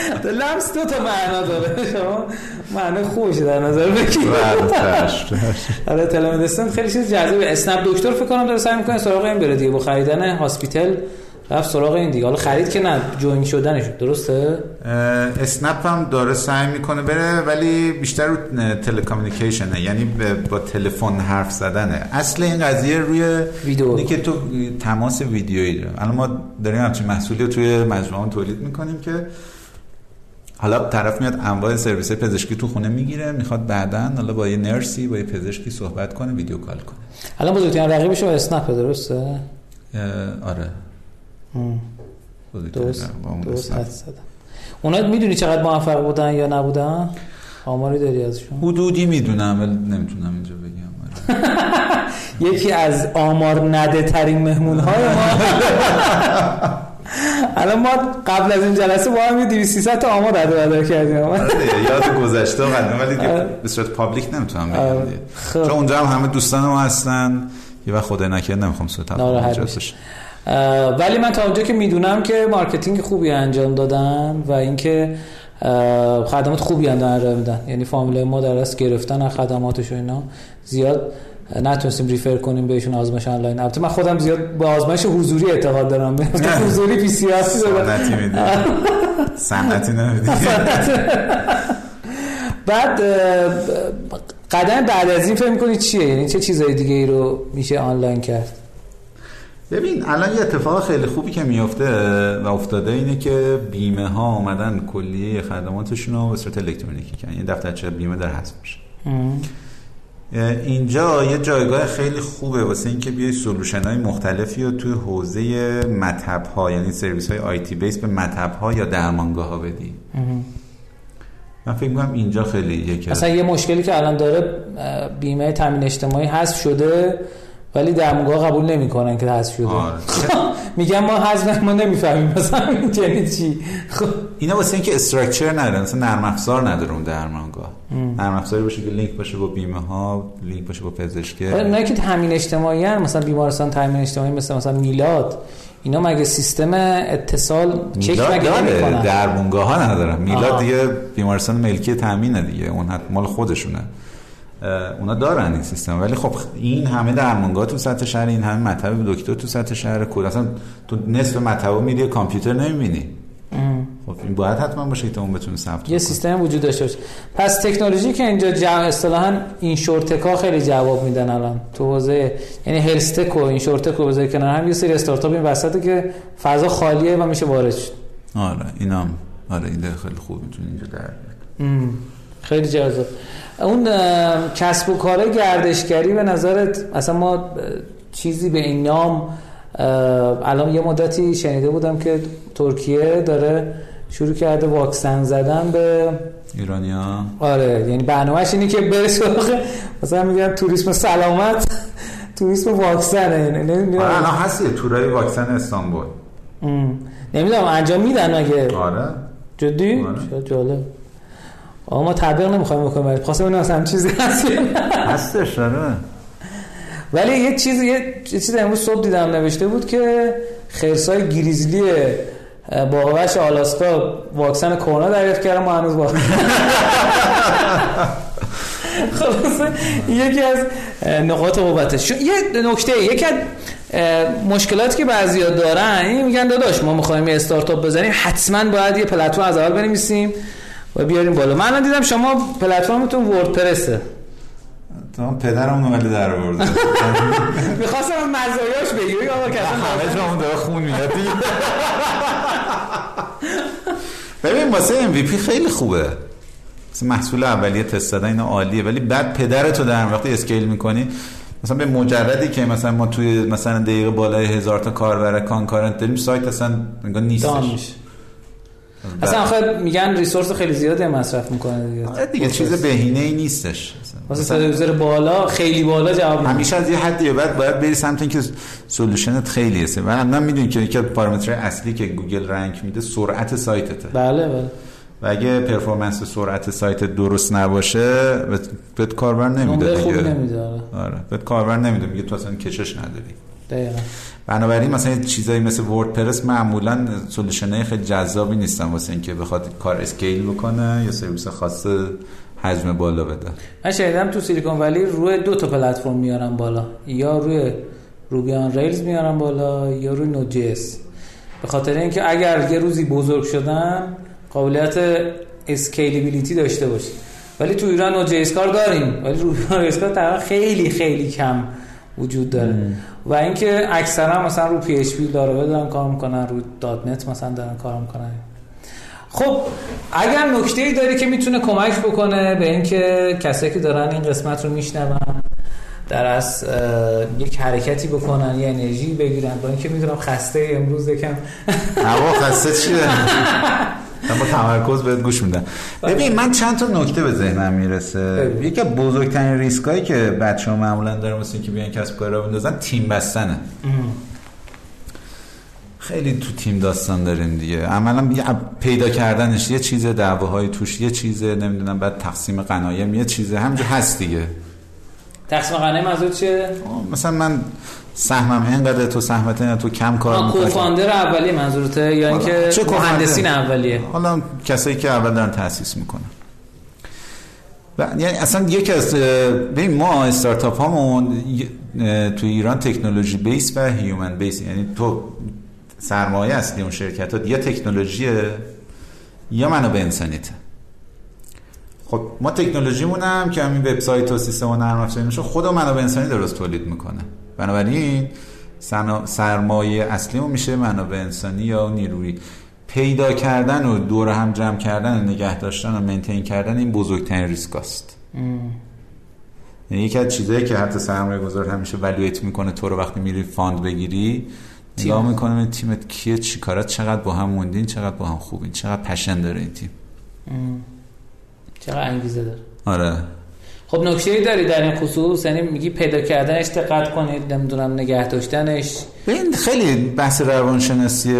[LAUGHS] لمس دو تا معنا داره. شما معنی خوبش در نظر بگیر آره تلمدیسن خیلی چیز جذابه اسنپ دکتر فکر کنم داره سعی می‌کنه سراغ این بره دیگه. با خریدن هاسپیتال رفت سراغ این دیگه. حالا خرید که نه جوین شدنش. درسته؟ اسنپ هم داره سعی می‌کنه بره ولی بیشتر رو تلکامیونیکیشنه یعنی با تلفن حرف زدنه. اصل این قضیه روی ویدیو. که تو تماس ویدیویی داره الان ما داریم همچین محصولی رو توی مجموعه تولید می‌کنیم که حالا طرف میاد انواع سرویس پزشکی تو خونه می‌گیره می‌خواد بعدا حالا با یه نرسی با یه پزشکی صحبت کنه ویدیو کال کنه. الان بزرگترین رقیبش اسنپ درسته؟ آره. درست. درست اونا می‌دونی چقدر موفق بودن یا نبودن؟ آماری داری ازشون؟ حدودی می‌دونم ولی نمی‌تونم اینجا بگم. [LAUGHS] یکی از آمار نده ترین مهمون های ما. [LAUGHS] الان ما قبل از این جلسه با هم یه 200 300 تا آمار رد کردیم آره یاد گذشته و قدیم ولی آره. به صورت پابلیک نمی‌تونم بگم آره. خب. چون اونجا هم همه دوستان ما هستن یه وقت خدای نکرد نمی‌خوام سوء تفاهم ولی من تا اونجا که می‌دونم که marketing خوبی انجام دادن و اینکه خدمات خوبی هم دارن میدن یعنی فامیل ما در گرفتن از خدماتش و اینا زیاد نتونستیم refer کنیم بهشون آزمایش آنلاین. البته من خودم زیاد به آزمایش حضوری اعتقاد دارم. حضوری پی سنتی میدی. سنتی نمیدی. [LAUGHS] بعد قدم بعد از این فکر می‌کنید چیه؟ یعنی چه چیزهای دیگه ای رو میشه آنلاین کرد؟ ببین الان یه اتفاق خیلی خوبی که میفته و افتاده اینه که بیمه ها آمدن کلیه خدماتشون رو به صورت الکترونیکی کردن. این دفترچه بیمه در حذف میشه. اینجا یه جایگاه خیلی خوبه. واسه اینکه بیای سولوشن های مختلفی رو توی حوزه مطب ها یعنی سرویس های آیتی بیس به مطب ها یا درمانگاه ها بدی من فکر می‌کنم اینجا خیلی یکی اصلا یه مشکلی که الان داره بیمه تامین اجتماعی حذف شده ولی درمانگاه قبول نمی‌کنن که حذف شده. آره. [LAUGHS] میگن ما حذف ما نمی‌فهمیم. مثلا [LAUGHS] یعنی چی؟ خب. اینا واسه اینکه استراکچر نداره مثلا نرم افزار نداره اون درمانگاه. نرم افزاری باشه که لینک باشه با بیمه ها لینک باشه با پزشکی نه که تامین اجتماعی هن. مثلا بیمارستان تامین اجتماعی مثل مثلا میلاد اینا مگه سیستم اتصال چک مگه داره نمی‌کنن؟ درمانگاه ها ندارن. میلاد آها. دیگه بیمارستان ملکی تامینه دیگه. اون مال خودشونه. اونا دارن این سیستم. ولی خب این همه درمانگاه تو سطح شهر این همه مطب دکتر تو سطح شهر کود اصلا تو نصف مطب میری کامپیوتر نمی‌بینی. خب این باید حتما باشه که اون بتونه ثبت یه. سیستم وجود داشته باشه. پس تکنولوژی که اینجا جمع اصطلاحا این شورتکا خیلی جواب میدن الان تو حوزه یعنی هلستک و این شورتک و بذاری کنار هم یه سری استارتاپ این وسطه که فضا خالیه و میشه وارد شد. آره اینم آره این خیلی خوب می‌تونه اینجا در خیلی جذاب. اون کسب و کار گردشگری به نظرت اصلا ما چیزی به این نام الان یه مدتی شنیده بودم که ترکیه داره شروع کرده واکسن زدن به ایرانیا آره یعنی برنامهش اینه که بره سراغ مثلا میگن توریسم سلامت توریسم واکسنه یعنی آره الان نمی‌دونم هست یه تورای واکسن استانبول. نمی‌دونم انجام میدن مگه آره. جدی؟ آره. جالب. آقا ما تبلیغ نمی‌خوایم بکنیم خواستم ببینم هم چیزی هست. هستش آره. ولی یه چیز یه چیز امروز صبح دیدم نوشته بود که خرسای گریزلی باغوش آلاسکا واکسن کرونا دریافت کردن ما هنوز واکسن [LAUGHS] خلاصه یکی از نقاط قوتش. شو- یه نکته یکی از مشکلاتی که بعضیا دارن این میگن داداش ما می‌خوایم یه استارتاپ بزنیم حتما باید یه پلتفرم از اول بنویسیم و بیاریم بالا. من الان دیدم شما پلتفرمتون وردپرسه. تمام پدرمون ولی در آورده. [LAUGHS] می‌خواستم مزایاش بگیری آقا که اصلا همه جامون داره خون میاد. ببین واسه MVP خیلی خوبه. مثلا محصول اولیه تست دادن اینا عالیه. ولی بعد پدرتو در وقتی scale می‌کنی مثلا به مجردی که مثلا ما توی مثلا دقیقه بالای هزار تا کاربر concurrent داریم سایت اصلا انگار نیستش. اصلا آخه میگن resource خیلی زیادی مصرف می‌کنه دیگه. آره دیگه چیز بهینه ای نیستش. واسه user بالا خیلی بالا جواب نمیده همیشه از یه حدی بعد باید بری سمت اینکه solution ت خیلی هسته من من می‌دونی که یکی از پارامترهای اصلی که گوگل rank میده سرعت سایتته. بله بله. و اگه performance سرعت سایت درست نباشه بهت- کاربر نمیده دیگه. نمیده آره. آره. بهت کاربر نمیده. میگه تو اصلا کشش نداری. دقیقا. بنابراین مثلا چیزایی مثل WordPress معمولا solution ای خیلی جذابی نیستن واسه اینکه بخواد کار scale بکنه یا سرویس خاص حجم بالا بده. من شنیدم تو Silicon Valley روی دو تا پلتفرم میارن بالا. یا روی Ruby on Rails میارن بالا یا روی Node.js. به خاطر اینکه اگر یه روزی بزرگ شدن قابلیت scalability داشته باشی ولی تو ایران Node.js کار داریم. ولی Ruby on Rails کار تقریبا خیلی خیلی کم وجود داره. و اینکه اکثرا مثلا رو PHP Laravel دارن کار می‌کنن رو .NET مثلا دارن کار می‌کنن. خب اگر نکته ای داری که می‌تونه کمک بکنه به اینکه کسایی که دارن این قسمت رو میشنون در از یک حرکتی بکنن یه انرژی بگیرن با اینکه می‌دونم خسته امروز یکم. هوا خسته چیه؟ من با تمرکز بهت گوش میدم. ببین من چند تا نکته به ذهنم می‌رسه. یکی از بزرگترین ریسکایی که بچه ها معمولا دارن مثل اینکه بیان کسب کار را بندازن تیم بستنه. خیلی تو تیم داستان داریم دیگه عملا پیدا کردنش یه چیز دعواهای توش یه چیزه نمی‌دونم بعد تقسیم غنایم یه چیزه همینجور هست دیگه تقسیم غنایم منظور چیه؟ مثلا من سهمم اینقدر تو سهمت اینقدر تو کم کار می‌کنی. کوفاندر اولیه منظورته یا اینکه چه؟ مهندسین اولیه حالا کسایی که اول دارن تاسیس می‌کنن و یعنی اصلا یکی از ببین ما استارتاپ هامون تو ایران تکنولوژی بیس و هیومن بیس یعنی تو سرمایه اصلی اون شرکت ها یا تکنولوژیه یا منابع انسانیته خب ما تکنولوژیمون هم که همین وبسایت و سیستم و نرم افزاری میشه خود منابع انسانی درست تولید می‌کنه. بنابراین سرمایه اصلیمون میشه منابع انسانی یا نیروی. پیدا کردن و دور هم جمع کردن و نگه داشتن و maintain کردن این بزرگترین ریسک است یعنی یکی از چیزایی که حتی سرمایه گذار همیشه evaluate می‌کنه تو رو وقتی میری fund بگیری نگاه می‌کنه تیمت کیه چیکارات چقدر با هم موندین چقدر با هم خوبین چقدر passion داره این تیم. چقدر انگیزه داره. آره. خب نکته ای داری در این خصوص یعنی میگی پیدا کردنش دقت کنید نمی‌دونم نگه داشتنش. این خیلی بحث روانشناسیه.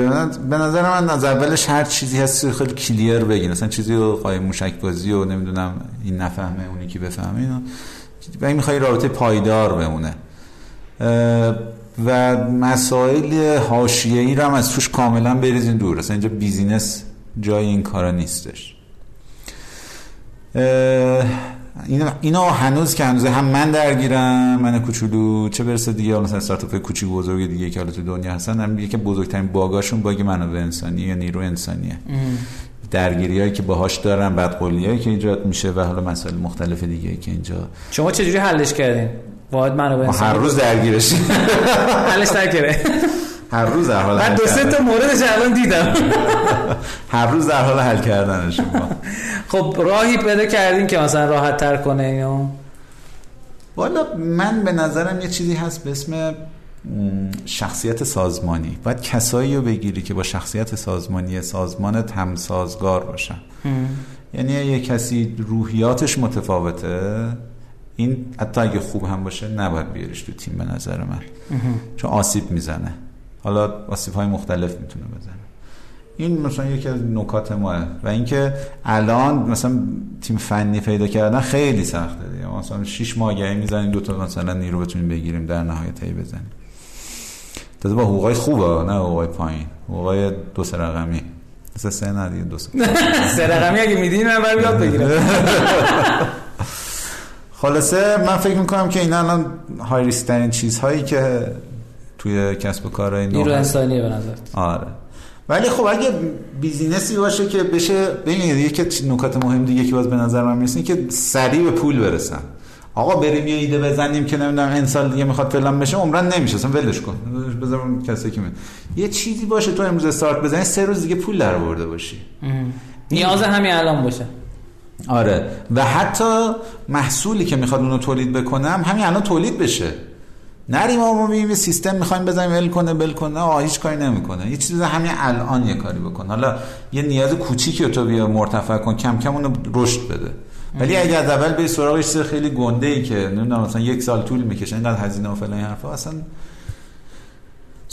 به نظر من از اولش هر چیزی هست خیلی کلیر بگین. مثلا چیزی رو قای موشک بازی و نمی‌دونم این نفهمه اونی که بفهمه و این می‌خوای رابطه پایدار بمونه. و مسائل حاشیه‌ای رو هم از توش کاملا بریزین دور. اصلا اینجا بیزینس جای این کارا نیستش. اینو هنوز که هنوز هم من درگیرم من کوچولو چه برسه دیگه مثلا استارتاپ کوچیک بزرگ دیگه که حالا تو دنیا هستن هم یکی بزرگترین باگاشون باگ منابع انسانی یا نیرو انسانیه. درگیری هایی که باهاش دارن بدقولی هایی که ایجاد میشه و حالا مسائل مختلف دیگه که اینجا شما چجوری حلش کردین؟ واحد منابع انسانی هر روز درگیرش. حلش نکره. هر روز در حال من دو سه تا موردش الان دیدم. هر روز در حال حل کردنش خب راهی پیدا کردین که مثلا راحت تر کنه اینو والا من به نظرم یه چیزی هست به اسم شخصیت سازمانی. باید کسایی رو بگیری که با شخصیت سازمانی سازمان هم سازگار باشن یعنی یه کسی روحیاتش متفاوته. این حتی اگه خوب هم باشه نباید بیاریش تو تیم به نظر من. چون آسیب می‌زنه. حالا آسیب های مختلف می‌تونه بزنه. این مثلا یکی از نکات ماه و اینکه الان مثلا تیم فنی پیدا کردن خیلی سخته دیگه. مثلا 6 ماه گهی می‌زنیم دو تا مثلا نیرو بتونیم بگیریم در نهایت هی بزنیم. تازه با حقوقای خوبه نه حقوقای پایین. حقوقای دو سه رقمی. مثلا سه نه دیگه دو سه. [LAUGHS] رقمی اگه میدین من یاد بگیرم. [LAUGHS] خلاصه من فکر می‌کنم که این الان های ریسک ترین چیزهایی که توی کسب و کارهای نیرو انسانیه به نظر آره. ولی خب اگه بیزینسی باشه که بشه ببینید یکی نکات مهم دیگه که باز به نظر من می‌رسه که سریع به پول برسن. آقا بریم یه ایده بزنیم که نمی‌دونم این سال دیگه می‌خواد فلان بشه عمرن نمیشه اصلا ولش کن. بذار کسی که یه چیزی باشه تو امروز استارت بزنی سه روز دیگه پول در آورده باشی نیاز همین الان باشه. آره. و حتی محصولی که می‌خواد اونو تولید بکنم همین الان تولید بشه. نریم ما می‌بینیم سیستم می‌خوایم بزنیم ول کنه بل کنه. آه هیچ کاری نمی‌کنه. یه چیز همین الان یه کاری بکن. حالا یه نیاز کوچیکی تو بیا مرتفع کن کم کم اونو رشد بده. ولی اگه از اول به سراغش خیلی گنده ای که نمی‌دونم مثلا یک سال طول می‌کشه اینقدر هزینه و فلان حرفا اصلا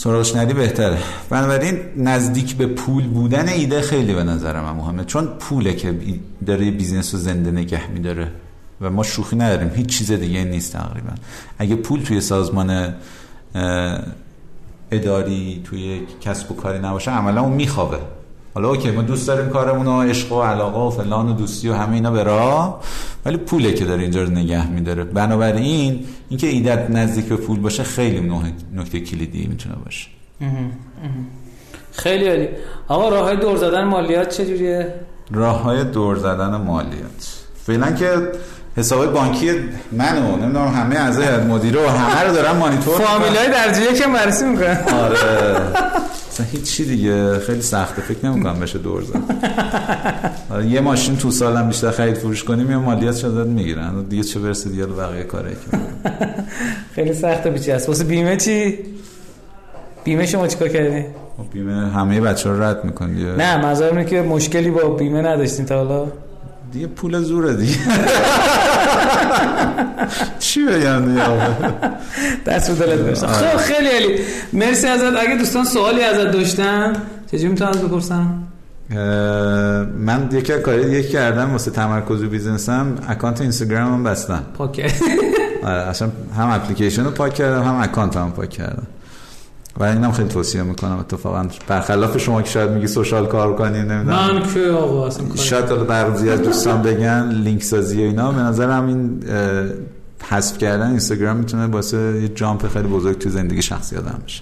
سراغش ندی بهتره. بنابراین نزدیک به پول بودن ایده خیلی به نظر من مهمه. چون پوله که داره business رو زنده نگه میداره و ما شوخی نداریم. هیچ چیز دیگه نیست تقریبا. اگه پول توی سازمان اداری توی کسب و کاری نباشه عملا اون میخوابه. حالا okay ما دوست داریم کارمون و عشق و علاقه و فلان و دوستی و همه اینا به راه ولی پوله که داره اینجا رو نگه میداره. بنابراین اینکه ایدت نزدیک به پول باشه خیلی نکته کلیدی می‌تونه باشه. خیلی عالی. آقا راه های دور زدن مالیات چجوریه؟ راه های دور زدن مالیات. فعلا که حساب بانکی منو نمی‌دونم همه اعضای مدیره و همه رو دارن مانیتور فامیلای درجه که بررسی می‌کنن. آره. اصلا هیچی دیگه. خیلی سخته. فکر نمی‌کنم بشه دور زد. آره یه ماشین تو سالم بیشتر خرید فروش کنیم یا مالیات شدت می‌گیرن. دیگه چه برسه دیگه بقیه کاره خیلی سخته بیچی. است واسه بیمه چی؟ بیمه شما چیکار کردی؟ بیمه همه بچه رو رد می‌کنی. نه منظورم که مشکلی با بیمه نداشتین تا حالا. دیگه پول زوره دیگه. [LAUGHS] چی بگم دیگه؟ دست رو دلت برسن خب خیلی عالی. مرسی ازت. اگه دوستان سوالی ازت داشتن چجوری می‌تونم از بپرسم؟ من یکی کاری دیگه کردم واسه تمرکز و بیزنسم اکانت اینستاگرامم بستم. پاک آره اصلا هم اپلیکیشن رو پاک کردم هم account هم پاک کردم. و اینم خیلی توصیه می‌کنم اتفاقا. برخلاف شما که شاید میگی social کار کنی نمی‌دونم. من که آقا اصلا شاید بعضی از دوستان بگن لینک سازی و اینا به نظرم این حذف کردن اینستاگرام می‌تونه واسه یه jump خیلی بزرگ تو زندگی شخصی آدم بشه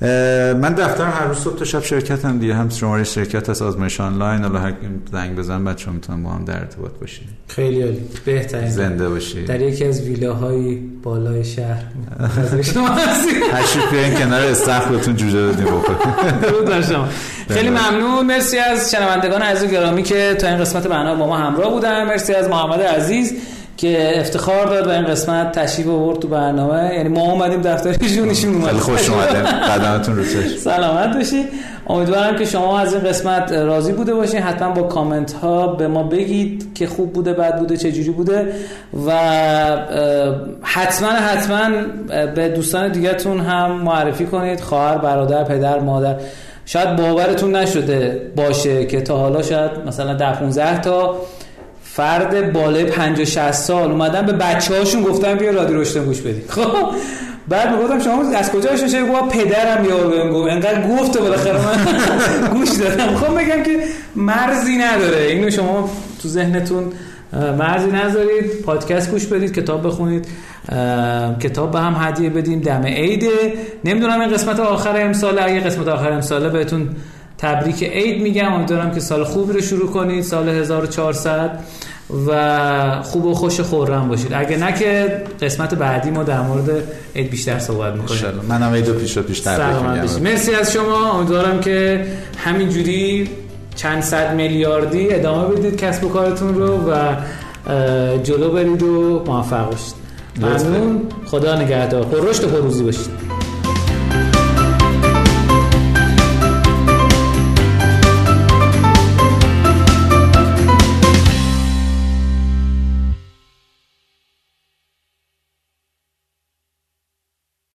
من دفتر هر روز صبح تا شب شرکت هم دیگه. هم شماره شرکت هست آزمایش آنلاین. حالا هر زنگ بزن بچه می‌تونن با هم در ارتباط باشید خیلی عالی. بهترین. زنده باشید در یکی از ویلاهای بالای شهر. شما هستیم تشریف بیارین کنار استخرتون جوجه بدیم. [LAUGHS] بخورید خیلی ممنون. مرسی از شنوندگان عزیز گرامی که تا این قسمت برنامه با ما همراه بودن. مرسی از محمد عزیز. که افتخار داد و این قسمت تشریف آورد تو برنامه. یعنی ما اومدیم دفترشون ایشون اومد خیلی خوش اومدین. قدمتون رو چشم. سلامت باشی امیدوارم که شما از این قسمت راضی بوده باشین. حتما با کامنت ها به ما بگید که خوب بوده بد بوده چه جوری بوده. و حتما حتما به دوستان دیگهتون هم معرفی کنید. خواهر برادر پدر مادر. شاید باورتون نشده باشه که تا حالا شاید مثلا ده 15 تا فرد بالای 50 60 سال اومدن به بچه هاشون گفتن بیا رادیو روشن گوش بدید [LAUGHS] خب بعد می‌گفتم شما از کجا آشنا شدید گفت پدرم یا بهم گفت. انقدر گفته بالاخره من [LAUGHS] گوش دادم. خب بگم که مرزی نداره. اینو شما تو ذهنتون مرزی نذارید. پادکست گوش بدید کتاب بخونید. کتاب به هم هدیه بدیم. دم عیده. نمی‌دونم این قسمت آخر امسال اگه قسمت آخر امساله بهتون تبریک عید میگم. امیدوارم که سال خوبی رو شروع کنید سال 1400 و خوب و خوش خورم باشید. اگه نه که قسمت بعدی ما در مورد عید بیشتر صحبت می‌کنیم. منم عیدو پیش و پیش تبریک مرسی از شما. امیدوارم که همینجوری چند صد میلیاردی ادامه بدید کسب و کارتون رو و جلو برید و موفق باشید. ممنون. خدا نگهدار. پر رشد و پروزی باشید.